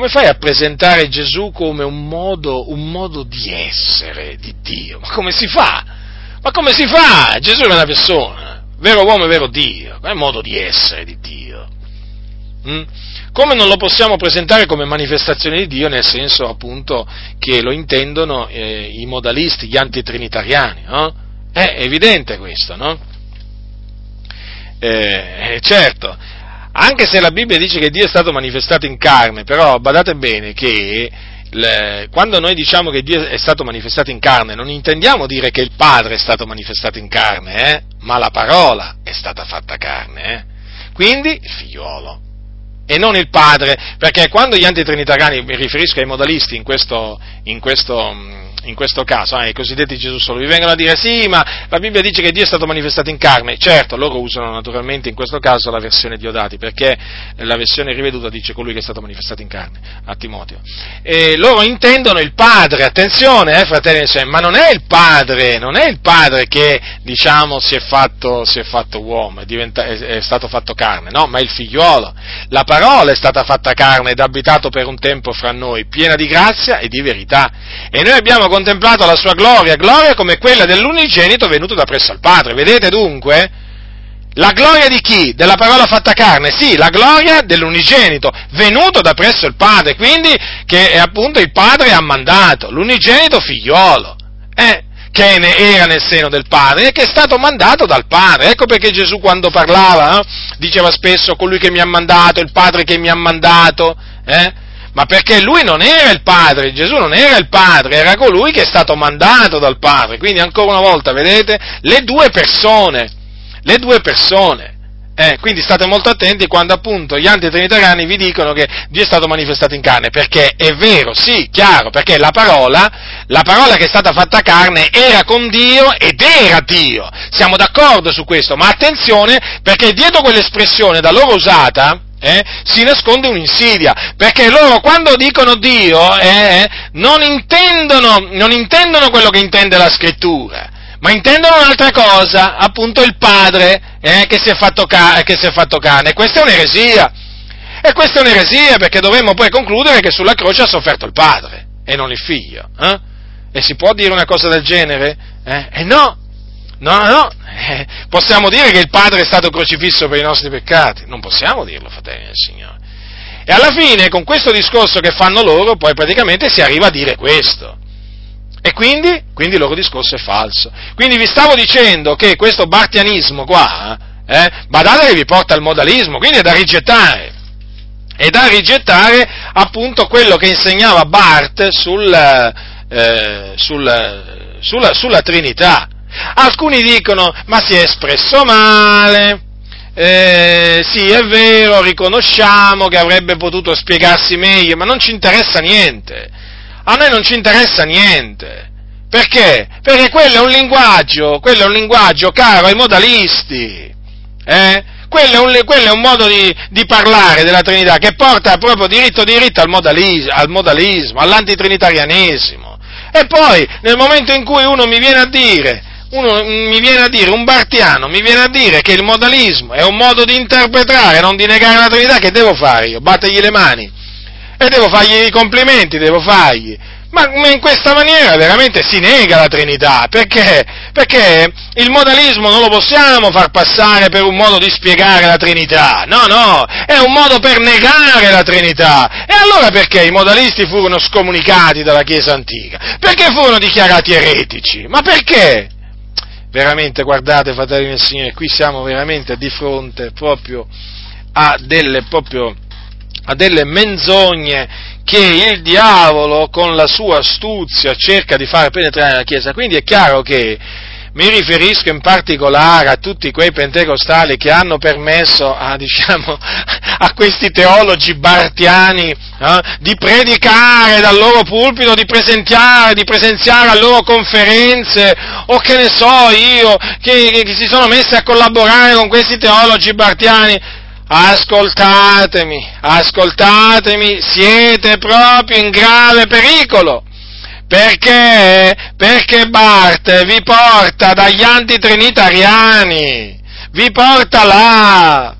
fai a presentare Gesù come un modo, un modo di essere di Dio? Ma come si fa? Ma come si fa? Gesù è una persona, vero uomo e vero Dio, è un modo di essere di Dio. Mm? Come non lo possiamo presentare come manifestazione di Dio, nel senso appunto che lo intendono eh, i modalisti, gli antitrinitariani, no? È evidente questo, no? Eh, eh, certo, anche se la Bibbia dice che Dio è stato manifestato in carne, però badate bene che le, quando noi diciamo che Dio è stato manifestato in carne, non intendiamo dire che il Padre è stato manifestato in carne, eh? ma la parola è stata fatta carne. Eh? Quindi il figliuolo e non il Padre, perché quando gli antitrinitariani, mi riferisco ai modalisti in questo, in questo in questo caso, eh, cosiddetti Gesù solo, vi vengono a dire sì, ma la Bibbia dice che Dio è stato manifestato in carne. Certo, loro usano naturalmente in questo caso la versione Diodati, perché la versione riveduta dice colui che è stato manifestato in carne, a Timoteo. E loro intendono il Padre, attenzione, eh, fratelli ma non è il Padre, non è il Padre che, diciamo, si è fatto, si è fatto uomo, è, diventa, è, è stato fatto carne, no, ma è il figliuolo. La parola è stata fatta carne ed abitato per un tempo fra noi, piena di grazia e di verità. E noi abbiamo contemplato la sua gloria, gloria come quella dell'unigenito venuto da presso al Padre. Vedete dunque? La gloria di chi? Della parola fatta carne? Sì, la gloria dell'unigenito, venuto da presso il Padre, quindi che appunto il Padre ha mandato, l'unigenito figliolo, eh, che era nel seno del Padre e che è stato mandato dal Padre. Ecco perché Gesù quando parlava eh, diceva spesso colui che mi ha mandato, il Padre che mi ha mandato, eh, ma perché lui non era il padre, Gesù non era il padre, era colui che è stato mandato dal padre. Quindi ancora una volta, vedete, le due persone, le due persone. Eh, quindi state molto attenti quando appunto gli antitrinitariani vi dicono che Dio è stato manifestato in carne, perché è vero, sì, chiaro, perché la parola, la parola che è stata fatta carne era con Dio ed era Dio. Siamo d'accordo su questo, ma attenzione perché dietro quell'espressione da loro usata, eh, si nasconde un'insidia, perché loro quando dicono Dio eh, non, intendono, non intendono quello che intende la scrittura, ma intendono un'altra cosa, appunto il Padre eh, che, si ca- che, si è fatto carne. Questa è un'eresia. E questa è un'eresia perché dovremmo poi concludere che sulla croce ha sofferto il Padre e non il Figlio. Eh? E si può dire una cosa del genere? Eh? E no, No, no, eh, possiamo dire che il Padre è stato crocifisso per i nostri peccati? Non possiamo dirlo, fratelli del Signore. E alla fine, con questo discorso che fanno loro, poi praticamente si arriva a dire questo. E quindi, quindi il loro discorso è falso. Quindi vi stavo dicendo che questo bartianismo qua, eh, badate che vi porta al modalismo, quindi è da rigettare. È da rigettare appunto quello che insegnava Bart sul, eh, sul, sulla, sulla Trinità. Alcuni dicono, ma si è espresso male, eh, sì è vero, riconosciamo che avrebbe potuto spiegarsi meglio, ma non ci interessa niente. A noi non ci interessa niente. Perché? Perché quello è un linguaggio, quello è un linguaggio caro ai modalisti. Eh? Quello è, un, quello è un, modo di, di, parlare della Trinità che porta proprio diritto diritto al modalismo, al modalismo all'antitrinitarianesimo. E poi, nel momento in cui uno mi viene a dire uno mi viene a dire, un bartiano mi viene a dire che il modalismo è un modo di interpretare, non di negare la Trinità, che devo fare io? Battegli le mani e devo fargli i complimenti, devo fargli. Ma in questa maniera veramente si nega la Trinità, perché? Perché il modalismo non lo possiamo far passare per un modo di spiegare la Trinità, no, no, è un modo per negare la Trinità. E allora perché i modalisti furono scomunicati dalla Chiesa antica? Perché furono dichiarati eretici? Ma perché? veramente, guardate, fratelli del Signore, qui siamo veramente di fronte proprio a delle, proprio a delle menzogne che il diavolo con la sua astuzia cerca di far penetrare nella Chiesa. Quindi è chiaro che mi riferisco in particolare a tutti quei pentecostali che hanno permesso a, diciamo, a questi teologi bartiani eh, di predicare dal loro pulpito, di di presenziare a loro conferenze, o che ne so io, che, che si sono messi a collaborare con questi teologi bartiani. Ascoltatemi, ascoltatemi, siete proprio in grave pericolo Perché? Perché Bart vi porta dagli antitrinitariani, vi porta là.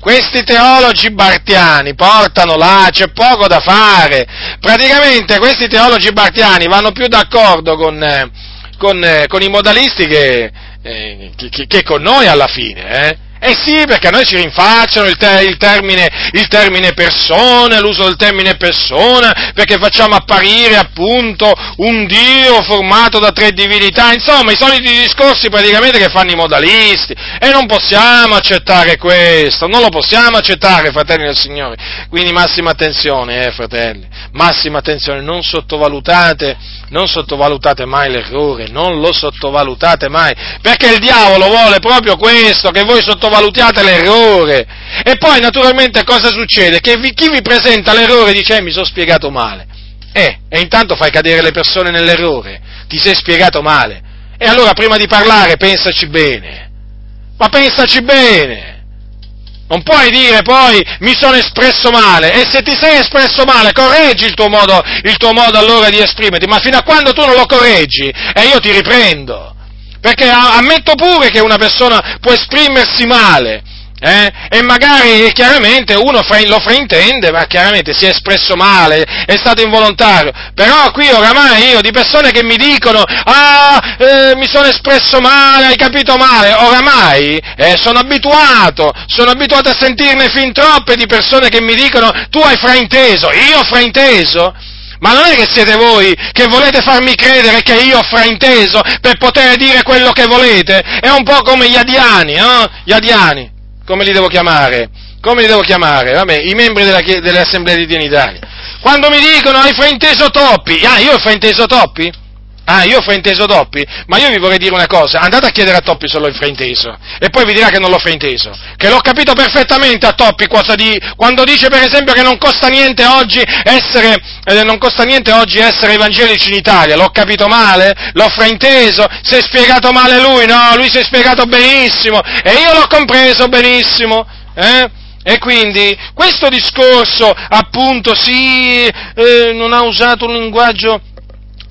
Questi teologi bartiani portano là, c'è poco da fare. Praticamente questi teologi bartiani vanno più d'accordo con, con, con i modalisti che, eh, che, che, con noi alla fine. Eh? Eh sì, perché a noi ci rinfacciano il, te- il, termine, il, termine, persona, l'uso del termine persona, perché facciamo apparire appunto un Dio formato da tre divinità, insomma i soliti discorsi praticamente che fanno i modalisti. E non possiamo accettare questo, non lo possiamo accettare fratelli del Signore, quindi massima attenzione eh fratelli, massima attenzione, non sottovalutate, non sottovalutate mai l'errore, non lo sottovalutate mai, perché il diavolo vuole proprio questo, che voi sottovalutate sottovalutiate l'errore. E poi naturalmente cosa succede? Che vi, chi vi presenta l'errore dice eh, mi sono spiegato male. Eh, e intanto fai cadere le persone nell'errore, ti sei spiegato male. E allora prima di parlare pensaci bene. Ma pensaci bene. Non puoi dire poi mi sono espresso male e se ti sei espresso male correggi il tuo modo, il tuo modo allora di esprimerti, ma fino a quando tu non lo correggi e io ti riprendo. Perché ammetto pure che una persona può esprimersi male, eh? E magari chiaramente uno lo fraintende, ma chiaramente si è espresso male, è stato involontario. Però qui oramai io di persone che mi dicono, ah, eh, mi sono espresso male, hai capito male, oramai eh, sono abituato, sono abituato a sentirne fin troppe di persone che mi dicono, tu hai frainteso, io ho frainteso? Ma non è che siete voi che volete farmi credere che io ho frainteso per poter dire quello che volete? È un po' come gli adiani, no? Gli adiani, come li devo chiamare? Come li devo chiamare? Vabbè, i membri della, delle assemblee di Dio in Italia. Quando mi dicono hai frainteso Toppi, ah, io ho frainteso Toppi? Ah, io ho frainteso Toppi? Ma io vi vorrei dire una cosa, andate a chiedere a Toppi se l'ho frainteso, e poi vi dirà che non l'ho frainteso, che l'ho capito perfettamente a Toppi di, quando dice per esempio che non costa niente oggi essere, eh, non costa niente oggi essere evangelici in Italia, l'ho capito male? L'ho frainteso? Si è spiegato male lui? No, lui si è spiegato benissimo, e io l'ho compreso benissimo, eh? E quindi questo discorso, appunto, sì, eh, non ha usato un linguaggio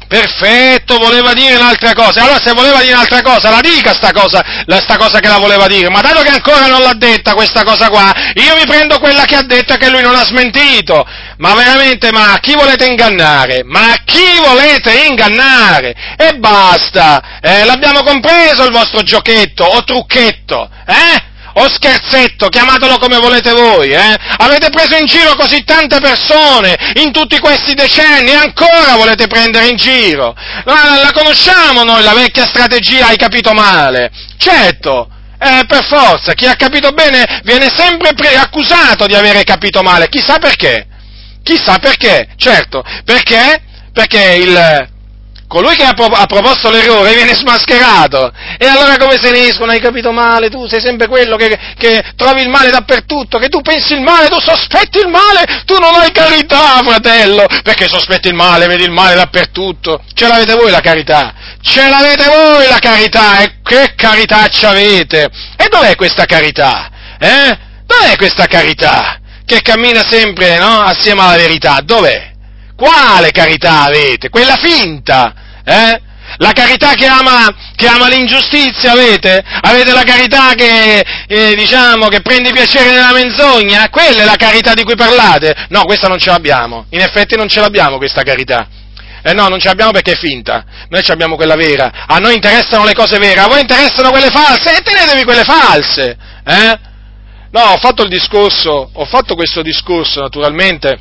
Perfetto, voleva dire un'altra cosa. Allora se voleva dire un'altra cosa, la dica sta cosa, la, sta cosa che la voleva dire. Ma dato che ancora non l'ha detta questa cosa qua, io mi prendo quella che ha detto e che lui non ha smentito. Ma veramente, ma chi volete ingannare? Ma chi volete ingannare? E basta, eh, l'abbiamo compreso il vostro giochetto o trucchetto, eh? O scherzetto, chiamatelo come volete voi, eh? Avete preso in giro così tante persone in tutti questi decenni e ancora volete prendere in giro. La, la conosciamo noi, la vecchia strategia, hai capito male. Certo, eh, per forza, chi ha capito bene viene sempre pre- accusato di avere capito male, chissà perché. Chissà perché, certo, perché? Perché il, colui che ha, pro- ha, proposto l'errore viene smascherato. E allora come se ne escono? Hai capito male? Tu sei sempre quello che, che, trovi il male dappertutto, che tu pensi il male, tu sospetti il male, tu non hai carità, fratello, perché sospetti il male, vedi il male dappertutto. Ce l'avete voi la carità? Ce l'avete voi la carità? E che carità ci avete? E dov'è questa carità? Eh? Dov'è questa carità? Che cammina sempre, no? Assieme alla verità. Dov'è? Quale carità avete? Quella finta, eh? La carità che ama, che ama, l'ingiustizia avete? Avete la carità che, eh, diciamo, che prende piacere nella menzogna? Quella è la carità di cui parlate? No, questa non ce l'abbiamo. In effetti non ce l'abbiamo questa carità. Eh no, non ce l'abbiamo perché è finta. Noi abbiamo quella vera. A noi interessano le cose vere, a voi interessano quelle false e tenetevi quelle false. Eh? No, ho fatto il discorso, ho fatto questo discorso naturalmente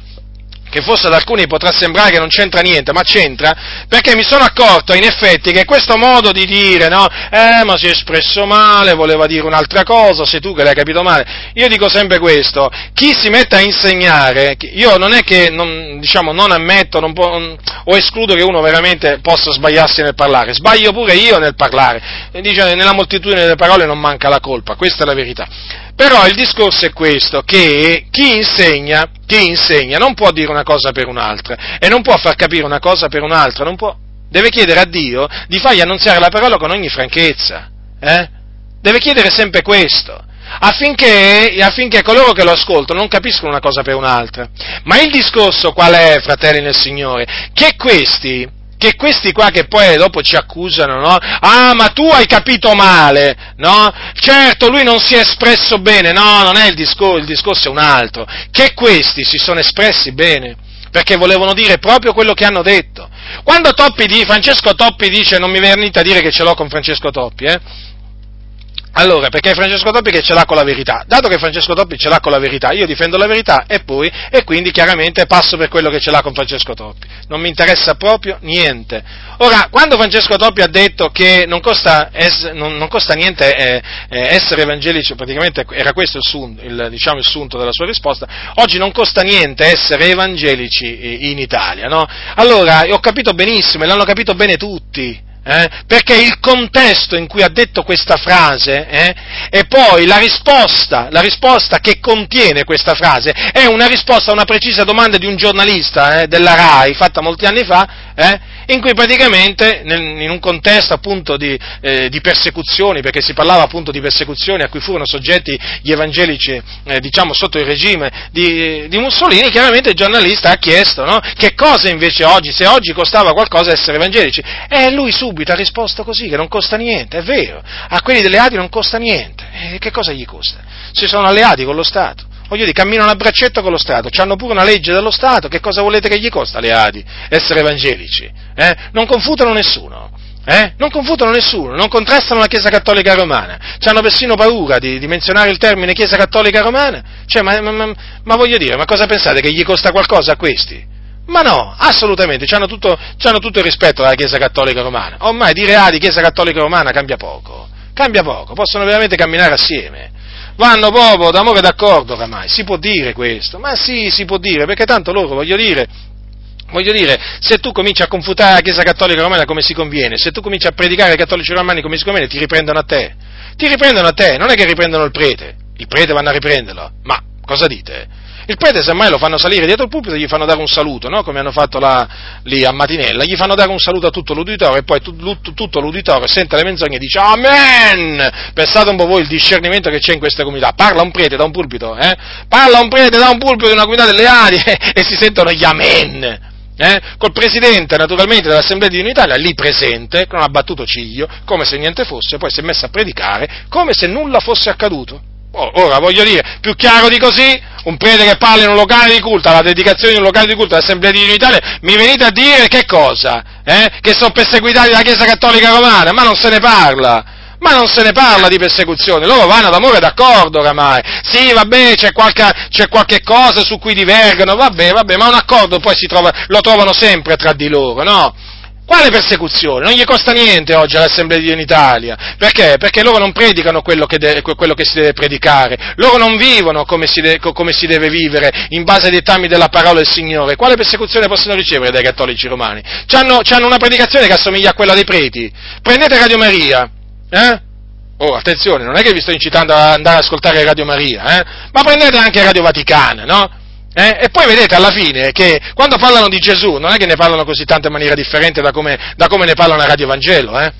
che forse ad alcuni potrà sembrare che non c'entra niente, ma c'entra, perché mi sono accorto in effetti che questo modo di dire, no, eh, ma si è espresso male, voleva dire un'altra cosa, sei tu che l'hai capito male, io dico sempre questo, chi si mette a insegnare, io non è che, non, diciamo, non ammetto non può, o escludo che uno veramente possa sbagliarsi nel parlare, sbaglio pure io nel parlare, dice, nella moltitudine delle parole non manca la colpa, questa è la verità. Però il discorso è questo, che chi insegna, chi insegna non può dire una cosa per un'altra e non può far capire una cosa per un'altra, non può, deve chiedere a Dio di fargli annunziare la parola con ogni franchezza, eh? deve chiedere sempre questo. affinché, affinché coloro che lo ascoltano non capiscono una cosa per un'altra. Ma il discorso qual è, fratelli nel Signore? Che questi, che questi qua che poi dopo ci accusano, no? Ah, ma tu hai capito male, no? Certo, lui non si è espresso bene, no, non è il discorso, il discorso è un altro. Che questi si sono espressi bene, perché volevano dire proprio quello che hanno detto. Quando Toppi di, Francesco Toppi dice, non mi venite a dire che ce l'ho con Francesco Toppi, eh? Allora, perché Francesco Toppi che ce l'ha con la verità. Dato che Francesco Toppi ce l'ha con la verità, io difendo la verità e poi, e quindi chiaramente passo per quello che ce l'ha con Francesco Toppi. Non mi interessa proprio niente. Ora, quando Francesco Toppi ha detto che non costa, es, non, non costa niente eh, eh, essere evangelici, praticamente era questo il, sunto, il, diciamo, il sunto della sua risposta, oggi non costa niente essere evangelici eh, in Italia, no? Allora, ho capito benissimo e l'hanno capito bene tutti eh? perché il contesto in cui ha detto questa frase eh? e poi la risposta, la risposta, che contiene questa frase è una risposta a una precisa domanda di un giornalista eh, della RAI fatta molti anni fa eh, in cui praticamente, in un contesto appunto di, eh, di, persecuzioni, perché si parlava appunto di persecuzioni a cui furono soggetti gli evangelici, eh, diciamo, sotto il regime di, di, Mussolini, chiaramente il giornalista ha chiesto no? che cosa invece oggi, se oggi costava qualcosa essere evangelici, e lui subito ha risposto così, che non costa niente, è vero, a quelli delle non costa niente, e che cosa gli costa? Si sono alleati con lo Stato voglio dire, camminano a braccetto con lo Stato, hanno pure una legge dello Stato, che cosa volete che gli costa alle Adi essere evangelici? Eh? Non confutano nessuno. Eh? Non confutano nessuno, non contrastano la Chiesa Cattolica Romana, hanno persino paura di, di, menzionare il termine Chiesa Cattolica Romana, cioè, ma, ma, ma, ma, voglio dire, ma cosa pensate che gli costa qualcosa a questi? Ma no, assolutamente, hanno tutto, tutto il rispetto alla Chiesa Cattolica Romana, ormai dire ah di Chiesa Cattolica Romana cambia poco, cambia poco, possono veramente camminare assieme, vanno proprio d'amore d'accordo oramai, si può dire questo, ma sì, si può dire, perché tanto loro, voglio dire, Voglio dire, se tu cominci a confutare la Chiesa Cattolica Romana come si conviene, se tu cominci a predicare ai cattolici romani come si conviene, ti riprendono a te. Ti riprendono a te, non è che riprendono il prete. Il prete vanno a riprenderlo. Ma cosa dite? Il prete semmai lo fanno salire dietro il pulpito gli fanno dare un saluto, no? come hanno fatto là, lì a Matinella, gli fanno dare un saluto a tutto l'uditorio e poi tutto, tutto l'uditorio sente le menzogne e dice Amen! Pensate un po' voi il discernimento che c'è in questa comunità. Parla un prete da un pulpito, eh? Parla un prete da un pulpito di una comunità delle ali e si sentono gli Amen! Eh? col presidente naturalmente dell'Assemblea di Unitalia lì presente, che non ha battuto ciglio, come se niente fosse, poi si è messo a predicare come se nulla fosse accaduto. Ora, voglio dire, più chiaro di così, un prete che parla in un locale di culto, alla dedicazione di un locale di culto all'Assemblea di Unitalia, mi venite a dire che cosa? Eh? Che sono perseguitati dalla Chiesa Cattolica Romana? Ma non se ne parla! Ma non se ne parla di persecuzione, loro vanno d'amore d'accordo oramai. Sì, vabbè, c'è qualche, c'è qualche cosa su cui divergono, vabbè, vabbè, ma un accordo poi trova, lo trovano sempre tra di loro, no? Quale persecuzione? Non gli costa niente oggi all'Assemblea di Dio in Italia. Perché? Perché loro non predicano quello che, de- quello che si deve predicare. Loro non vivono come si, de- come si, deve vivere in base ai dettami della parola del Signore. Quale persecuzione possono ricevere dai cattolici romani? C'hanno, c'hanno una predicazione che assomiglia a quella dei preti. Prendete Radio Maria. Eh? Oh, attenzione, non è che vi sto incitando ad andare ad ascoltare Radio Maria, eh? Ma prendete anche Radio Vaticana, no? Eh? E poi vedete alla fine che quando parlano di Gesù non è che ne parlano così tanto in maniera differente da come, da come ne parlano a Radio Vangelo, eh?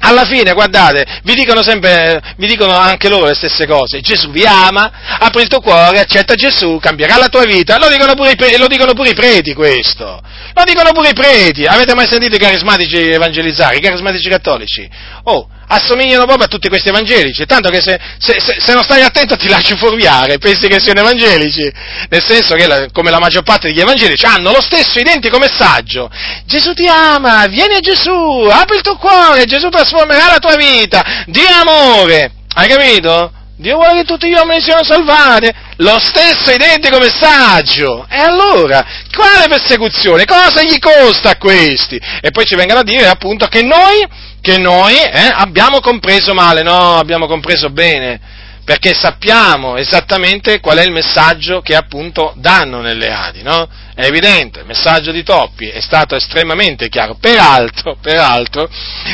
alla fine, guardate, vi dicono sempre, vi dicono anche loro le stesse cose. Gesù vi ama, apri il tuo cuore, accetta Gesù, cambierà la tua vita. Lo dicono pure i, lo dicono pure i preti questo. Lo dicono pure i preti. Avete mai sentito i carismatici evangelizzare, i carismatici cattolici? Oh, assomigliano proprio a tutti questi evangelici, tanto che se, se, se, non stai attento ti lasci fuorviare, pensi che siano evangelici, nel senso che la, come la maggior parte degli evangelici hanno lo stesso identico messaggio, Gesù ti ama, vieni a Gesù, apri il tuo cuore, Gesù trasformerà la tua vita, di amore, hai capito? Dio vuole che tutti gli uomini siano salvati, lo stesso identico messaggio. E allora, quale persecuzione? Cosa gli costa a questi? E poi ci vengono a dire appunto che noi che noi eh, abbiamo compreso male, no, abbiamo compreso bene, perché sappiamo esattamente qual è il messaggio che appunto danno nelle Adi, no? È evidente, il messaggio di Toppi è stato estremamente chiaro. Peraltro, peraltro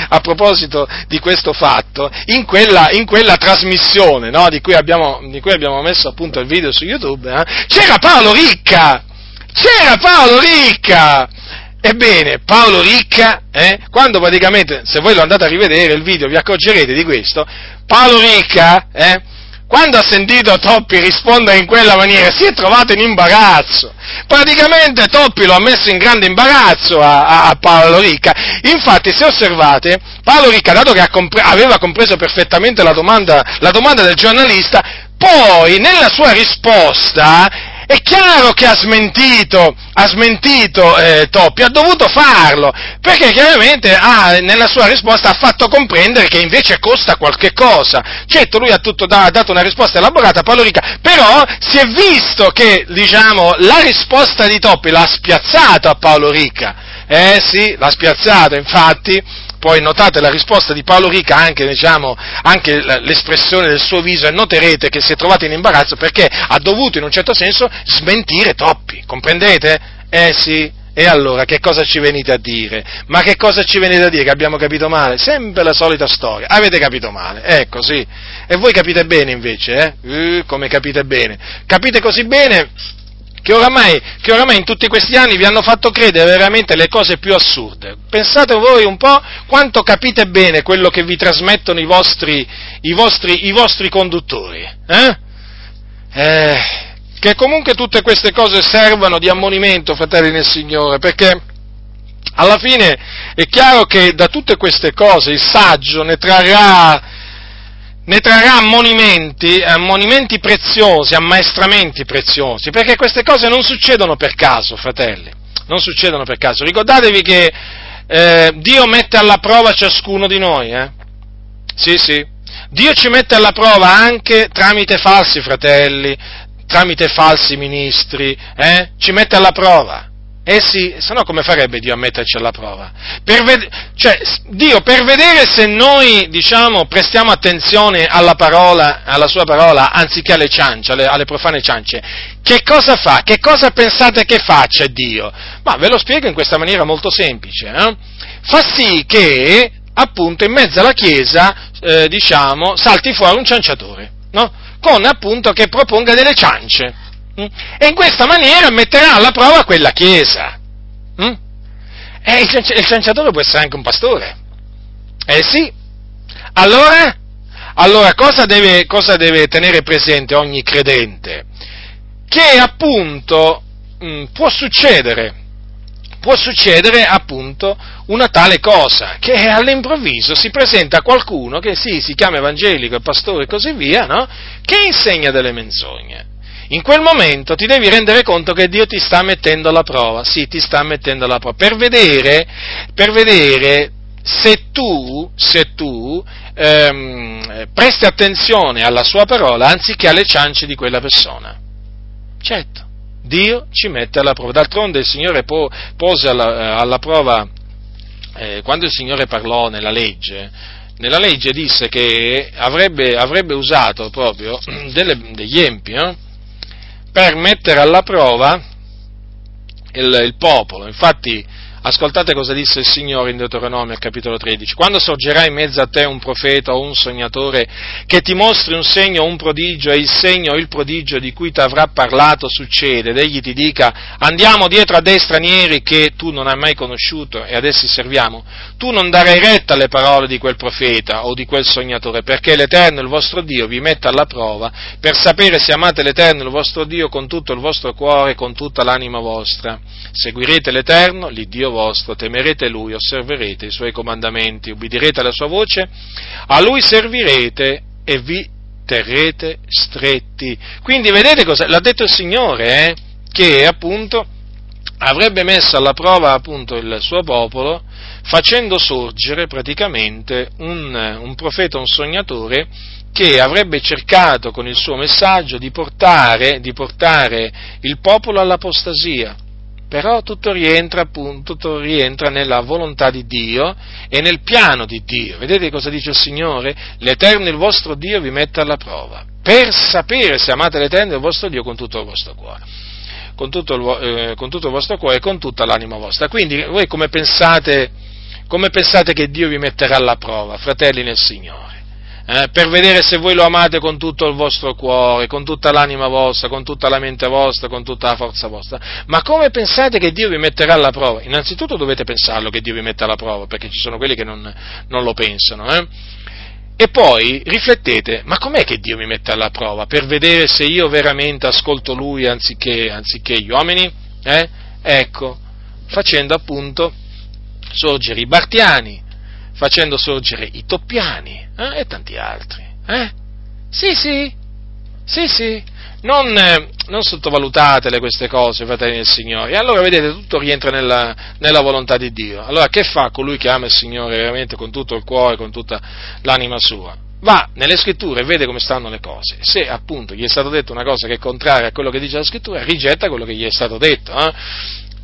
a proposito di questo fatto, in quella, in quella trasmissione no, di, cui abbiamo, di, cui abbiamo, messo appunto il video su YouTube, eh, c'era Paolo Ricca! C'era Paolo Ricca! Ebbene, Paolo Ricca, eh, quando praticamente, se voi lo andate a rivedere il video vi accorgerete di questo, Paolo Ricca, eh, quando ha sentito Toppi rispondere in quella maniera, si è trovato in imbarazzo. Praticamente Toppi lo ha messo in grande imbarazzo a, a, a Paolo Ricca. Infatti, se osservate, Paolo Ricca, dato che compre- aveva compreso perfettamente la domanda, la domanda del giornalista, poi nella sua risposta è chiaro che ha smentito, ha smentito eh, Toppi, ha dovuto farlo, perché chiaramente ha, nella sua risposta ha fatto comprendere che invece costa qualche cosa. Certo, lui ha, tutto, ha dato una risposta elaborata a Paolo Rica, però si è visto che, diciamo, la risposta di Toppi l'ha spiazzato a Paolo Rica. Eh sì, l'ha spiazzato, infatti, poi notate la risposta di Paolo Rica, anche, diciamo, anche l'espressione del suo viso, e noterete che si è trovato in imbarazzo perché ha dovuto in un certo senso smentire Toppi, comprendete? Eh sì, e allora che cosa ci venite a dire? Ma che cosa ci venite a dire? Che abbiamo capito male? Sempre la solita storia. Avete capito male, ecco sì. E voi capite bene invece, eh? Uh, come capite bene? Capite così bene che oramai, che oramai, in tutti questi anni vi hanno fatto credere veramente le cose più assurde. Pensate voi un po' quanto capite bene quello che vi trasmettono i vostri, i vostri, i vostri conduttori. Eh? Eh, che comunque tutte queste cose servono di ammonimento, fratelli nel Signore, perché alla fine è chiaro che da tutte queste cose il saggio ne trarrà ne trarrà ammonimenti, ammonimenti preziosi, ammaestramenti preziosi, perché queste cose non succedono per caso, fratelli, non succedono per caso. Ricordatevi che eh, Dio mette alla prova ciascuno di noi, eh? Sì, sì. Dio ci mette alla prova anche tramite falsi fratelli, tramite falsi ministri, eh? Ci mette alla prova. Eh sì, se no come farebbe Dio a metterci alla prova? Per ved- cioè, Dio per vedere se noi, diciamo, prestiamo attenzione alla parola, alla sua parola, anziché alle ciance, alle, alle profane ciance, che cosa fa? Che cosa pensate che faccia Dio? Ma ve lo spiego in questa maniera molto semplice. Eh? Fa sì che, appunto, in mezzo alla Chiesa, eh, diciamo, salti fuori un cianciatore, no? Con, appunto, che proponga delle ciance? E in questa maniera metterà alla prova quella Chiesa. Mm? E il cianciatore può essere anche un pastore. Eh sì. Allora, allora cosa, deve, cosa deve tenere presente ogni credente? Che appunto mh, mm, può succedere, può succedere appunto una tale cosa, che all'improvviso si presenta qualcuno che sì, si chiama evangelico, pastore e così via, no? che insegna delle menzogne in quel momento ti devi rendere conto che Dio ti sta mettendo alla prova, sì, ti sta mettendo alla prova, per vedere, per vedere se tu, se tu ehm, presti attenzione alla sua parola anziché alle ciance di quella persona. Certo, Dio ci mette alla prova. D'altronde il Signore po- pose alla, alla prova, eh, quando il Signore parlò nella legge, nella legge disse che avrebbe, avrebbe usato proprio delle, degli empi, no? Per mettere alla prova il, il popolo. Infatti, Ascoltate cosa disse il Signore in Deuteronomio capitolo 13. Quando sorgerà in mezzo a te un profeta o un sognatore che ti mostri un segno o un prodigio e il segno o il prodigio di cui ti avrà parlato succede ed egli ti dica andiamo dietro a dei stranieri che tu non hai mai conosciuto e ad essi serviamo, tu non darai retta alle parole di quel profeta o di quel sognatore perché l'Eterno, il vostro Dio, vi mette alla prova per sapere se amate l'Eterno, il vostro Dio, con tutto il vostro cuore e con tutta l'anima vostra. Seguirete l'Eterno, l'Iddio vostro, temerete Lui, osserverete i Suoi comandamenti, ubbidirete alla Sua voce, a Lui servirete e vi terrete stretti. Quindi vedete cosa? L'ha detto il Signore, eh? che appunto avrebbe messo alla prova appunto il suo popolo facendo sorgere praticamente un, un profeta, un sognatore che avrebbe cercato con il suo messaggio di portare, di portare il popolo all'apostasia però tutto rientra, appunto, tutto rientra nella volontà di Dio e nel piano di Dio. Vedete cosa dice il Signore? L'Eterno, il vostro Dio, vi mette alla prova, per sapere se amate l'Eterno, il vostro Dio, con tutto il vostro cuore. Con tutto il, eh, con tutto il vostro cuore e con tutta l'anima vostra. Quindi voi come pensate, come pensate che Dio vi metterà alla prova, fratelli nel Signore? Eh, per vedere se voi lo amate con tutto il vostro cuore, con tutta l'anima vostra, con tutta la mente vostra, con tutta la forza vostra. Ma come pensate che Dio vi metterà alla prova? Innanzitutto dovete pensarlo che Dio vi metta alla prova, perché ci sono quelli che non, non lo pensano. Eh? E poi riflettete, ma com'è che Dio mi mette alla prova? Per vedere se io veramente ascolto Lui anziché, anziché gli uomini? Eh? Ecco, facendo appunto sorgere i Bartiani, facendo sorgere i Toppiani eh? e tanti altri. Eh? Sì, sì, sì, sì, non, eh, non, sottovalutatele queste cose, fratelli del Signore. E allora vedete, tutto rientra nella, nella, volontà di Dio. Allora che fa colui che ama il Signore veramente con tutto il cuore, con tutta l'anima sua? Va nelle scritture e vede come stanno le cose. Se appunto gli è stato detto una cosa che è contraria a quello che dice la scrittura, rigetta quello che gli è stato detto. Eh?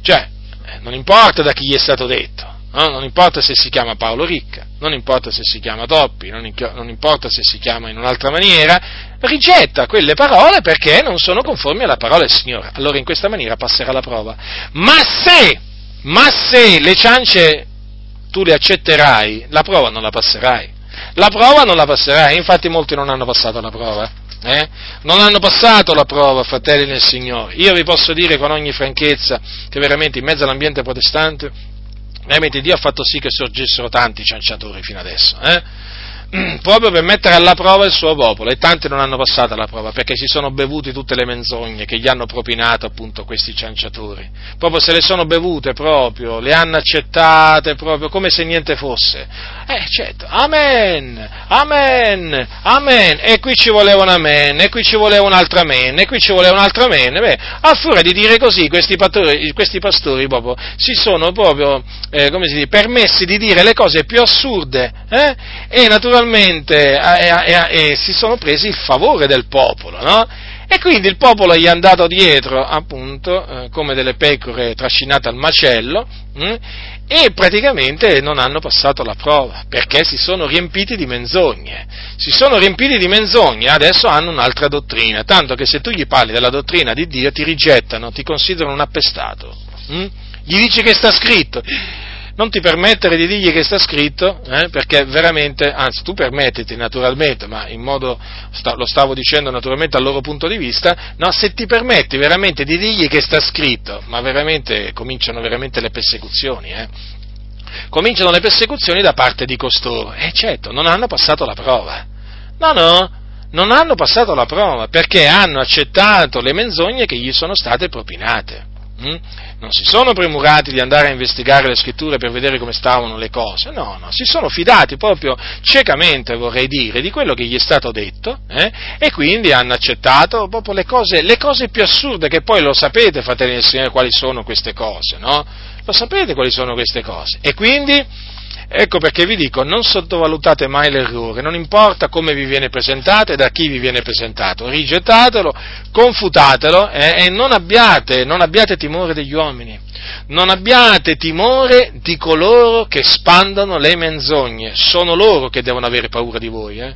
Cioè, eh, non importa da chi gli è stato detto No? Non importa se si chiama Paolo Ricca, non importa se si chiama Toppi, non, non importa se si chiama in un'altra maniera, rigetta quelle parole perché non sono conformi alla parola del Signore. Allora in questa maniera passerà la prova. Ma se, ma se le ciance tu le accetterai, la prova non la passerai. La prova non la passerai, infatti molti non hanno passato la prova. Eh? Non hanno passato la prova, fratelli nel Signore. Io vi posso dire con ogni franchezza che veramente in mezzo all'ambiente protestante veramente Dio ha fatto sì che sorgessero tanti cianciatori fino adesso, eh? Proprio per mettere alla prova il suo popolo e tanti non hanno passato la prova perché si sono bevuti tutte le menzogne che gli hanno propinato appunto questi cianciatori, proprio se le sono bevute proprio, le hanno accettate proprio come se niente fosse. Eh certo, amen, amen, amen, e qui ci voleva un amen, e qui ci voleva un altro amen, e qui ci voleva un altro amen, beh, a furia di dire così questi pastori, questi pastori proprio si sono proprio, eh, come si dice, permessi di dire le cose più assurde, eh? e naturalmente naturalmente eh, eh, si sono presi il favore del popolo, no? E quindi il popolo gli è andato dietro, appunto, eh, come delle pecore trascinate al macello, mh, hm? e praticamente non hanno passato la prova, perché si sono riempiti di menzogne. Si sono riempiti di menzogne, adesso hanno un'altra dottrina, tanto che se tu gli parli della dottrina di Dio ti rigettano, ti considerano un appestato. Mh? Hm? Gli dici che sta scritto non ti permettere di dirgli che sta scritto, eh, perché veramente, anzi tu permettiti naturalmente, ma in modo, lo stavo dicendo naturalmente dal loro punto di vista, no, se ti permetti veramente di dirgli che sta scritto, ma veramente cominciano veramente le persecuzioni, eh. Cominciano le persecuzioni da parte di costoro, e certo, non hanno passato la prova. No, no, non hanno passato la prova perché hanno accettato le menzogne che gli sono state propinate. Mm? Non si sono premurati di andare a investigare le scritture per vedere come stavano le cose, no, no, si sono fidati proprio ciecamente, vorrei dire, di quello che gli è stato detto eh? e quindi hanno accettato proprio le cose, le cose più assurde che poi lo sapete, fratelli del Signore, quali sono queste cose, no? Lo sapete quali sono queste cose. E quindi Ecco perché vi dico, non sottovalutate mai l'errore, non importa come vi viene presentato e da chi vi viene presentato, rigettatelo, confutatelo eh, e non abbiate, non abbiate timore degli uomini, non abbiate timore di coloro che spandono le menzogne, sono loro che devono avere paura di voi. Eh?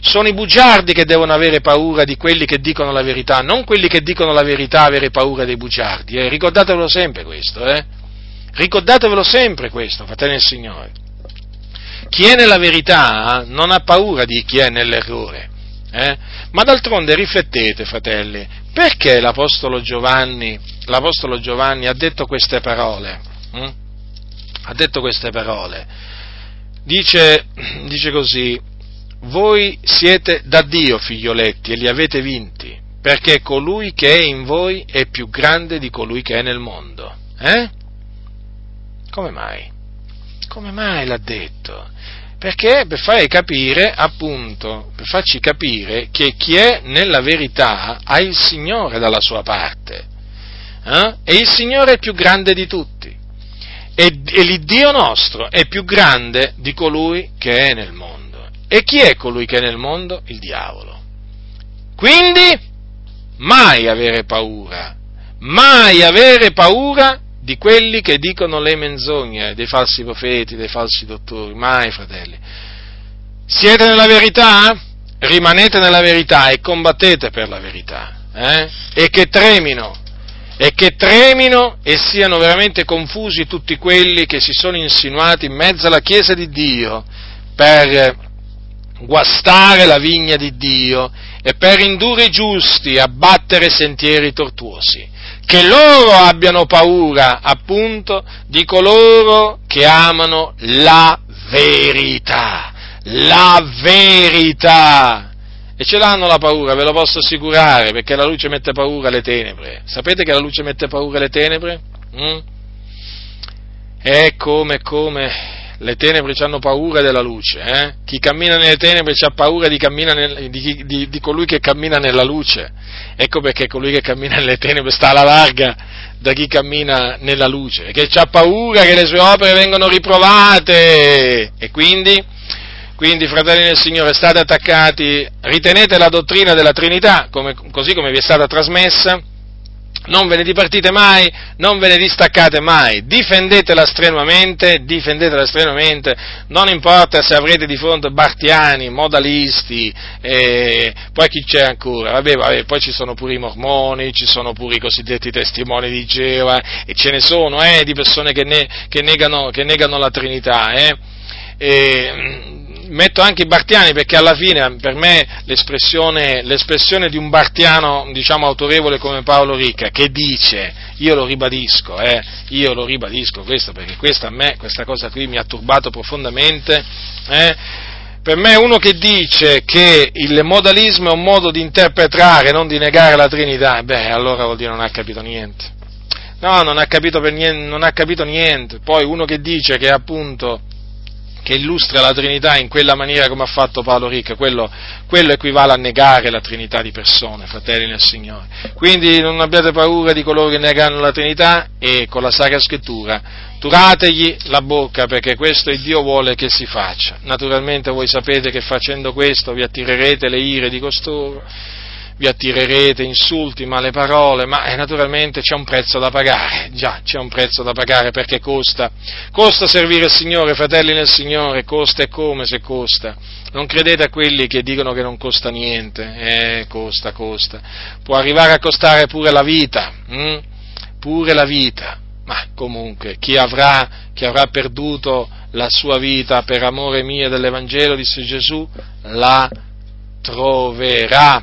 Sono i bugiardi che devono avere paura di quelli che dicono la verità, non quelli che dicono la verità avere paura dei bugiardi. Eh? Ricordatevelo sempre questo. Eh? Ricordatevelo sempre questo, fratelli del Signore. Chi è nella verità non ha paura di chi è nell'errore. Eh? Ma d'altronde riflettete, fratelli, perché l'Apostolo Giovanni, l'Apostolo Giovanni ha detto queste parole? Hm? Ha detto queste parole. Dice, dice così, voi siete da Dio figlioletti e li avete vinti, perché colui che è in voi è più grande di colui che è nel mondo. Eh? Come mai? Come mai l'ha detto? Perché per farci capire, appunto, per farci capire che chi è nella verità ha il Signore dalla sua parte. Eh? E il Signore è più grande di tutti. E, e l'Iddio nostro è più grande di colui che è nel mondo. E chi è colui che è nel mondo? Il diavolo. Quindi, mai avere paura, mai avere paura di quelli che dicono le menzogne, dei falsi profeti, dei falsi dottori, mai fratelli. Siete nella verità? Rimanete nella verità e combattete per la verità. Eh? E che tremino, e che tremino e siano veramente confusi tutti quelli che si sono insinuati in mezzo alla Chiesa di Dio per guastare la vigna di Dio e per indurre i giusti a battere sentieri tortuosi che loro abbiano paura appunto di coloro che amano la verità. la verità. E ce l'hanno la paura, ve lo posso assicurare, perché la luce mette paura alle tenebre. Sapete che la luce mette paura alle tenebre? Mm? È come, come le tenebre hanno paura della luce. Eh? Chi cammina nelle tenebre ha paura di, nel, di, di, di, colui che cammina nella luce. Ecco perché colui che cammina nelle tenebre sta alla larga da chi cammina nella luce, che ha paura che le sue opere vengano riprovate. E quindi quindi, fratelli del Signore, state attaccati, ritenete la dottrina della Trinità, come, così come vi è stata trasmessa, non ve ne dipartite mai, non ve ne distaccate mai, difendetela strenuamente, difendetela strenuamente, non importa se avrete di fronte bartiani, modalisti, eh, poi chi c'è ancora, vabbè, vabbè, poi ci sono pure i mormoni, ci sono pure i cosiddetti testimoni di Geova, e ce ne sono, eh, di persone che, ne, che, negano, che negano, la Trinità, eh. E, metto anche i bartiani perché alla fine per me l'espressione, l'espressione di un bartiano diciamo autorevole come Paolo Ricca che dice, io lo ribadisco, eh, io lo ribadisco questo perché questa a me, questa cosa qui mi ha turbato profondamente, eh, per me uno che dice che il modalismo è un modo di interpretare, non di negare la Trinità, beh, allora vuol dire non ha capito niente. No, non ha capito, niente, non ha capito niente. Poi uno che dice che appunto che illustra la Trinità in quella maniera come ha fatto Paolo Ricca, quello, quello, equivale a negare la Trinità di persone, fratelli nel Signore. Quindi non abbiate paura di coloro che negano la Trinità e con la Sacra Scrittura turategli la bocca perché questo il Dio vuole che si faccia. Naturalmente voi sapete che facendo questo vi attirerete le ire di costoro vi attirerete insulti, male parole, ma eh, naturalmente c'è un prezzo da pagare, già c'è un prezzo da pagare perché costa, costa servire il Signore, fratelli nel Signore, costa e come se costa. Non credete a quelli che dicono che non costa niente, eh, costa, costa. Può arrivare a costare pure la vita, hm? pure la vita, ma comunque chi avrà, chi avrà perduto la sua vita per amore mio dell'Evangelo, disse Gesù, la troverà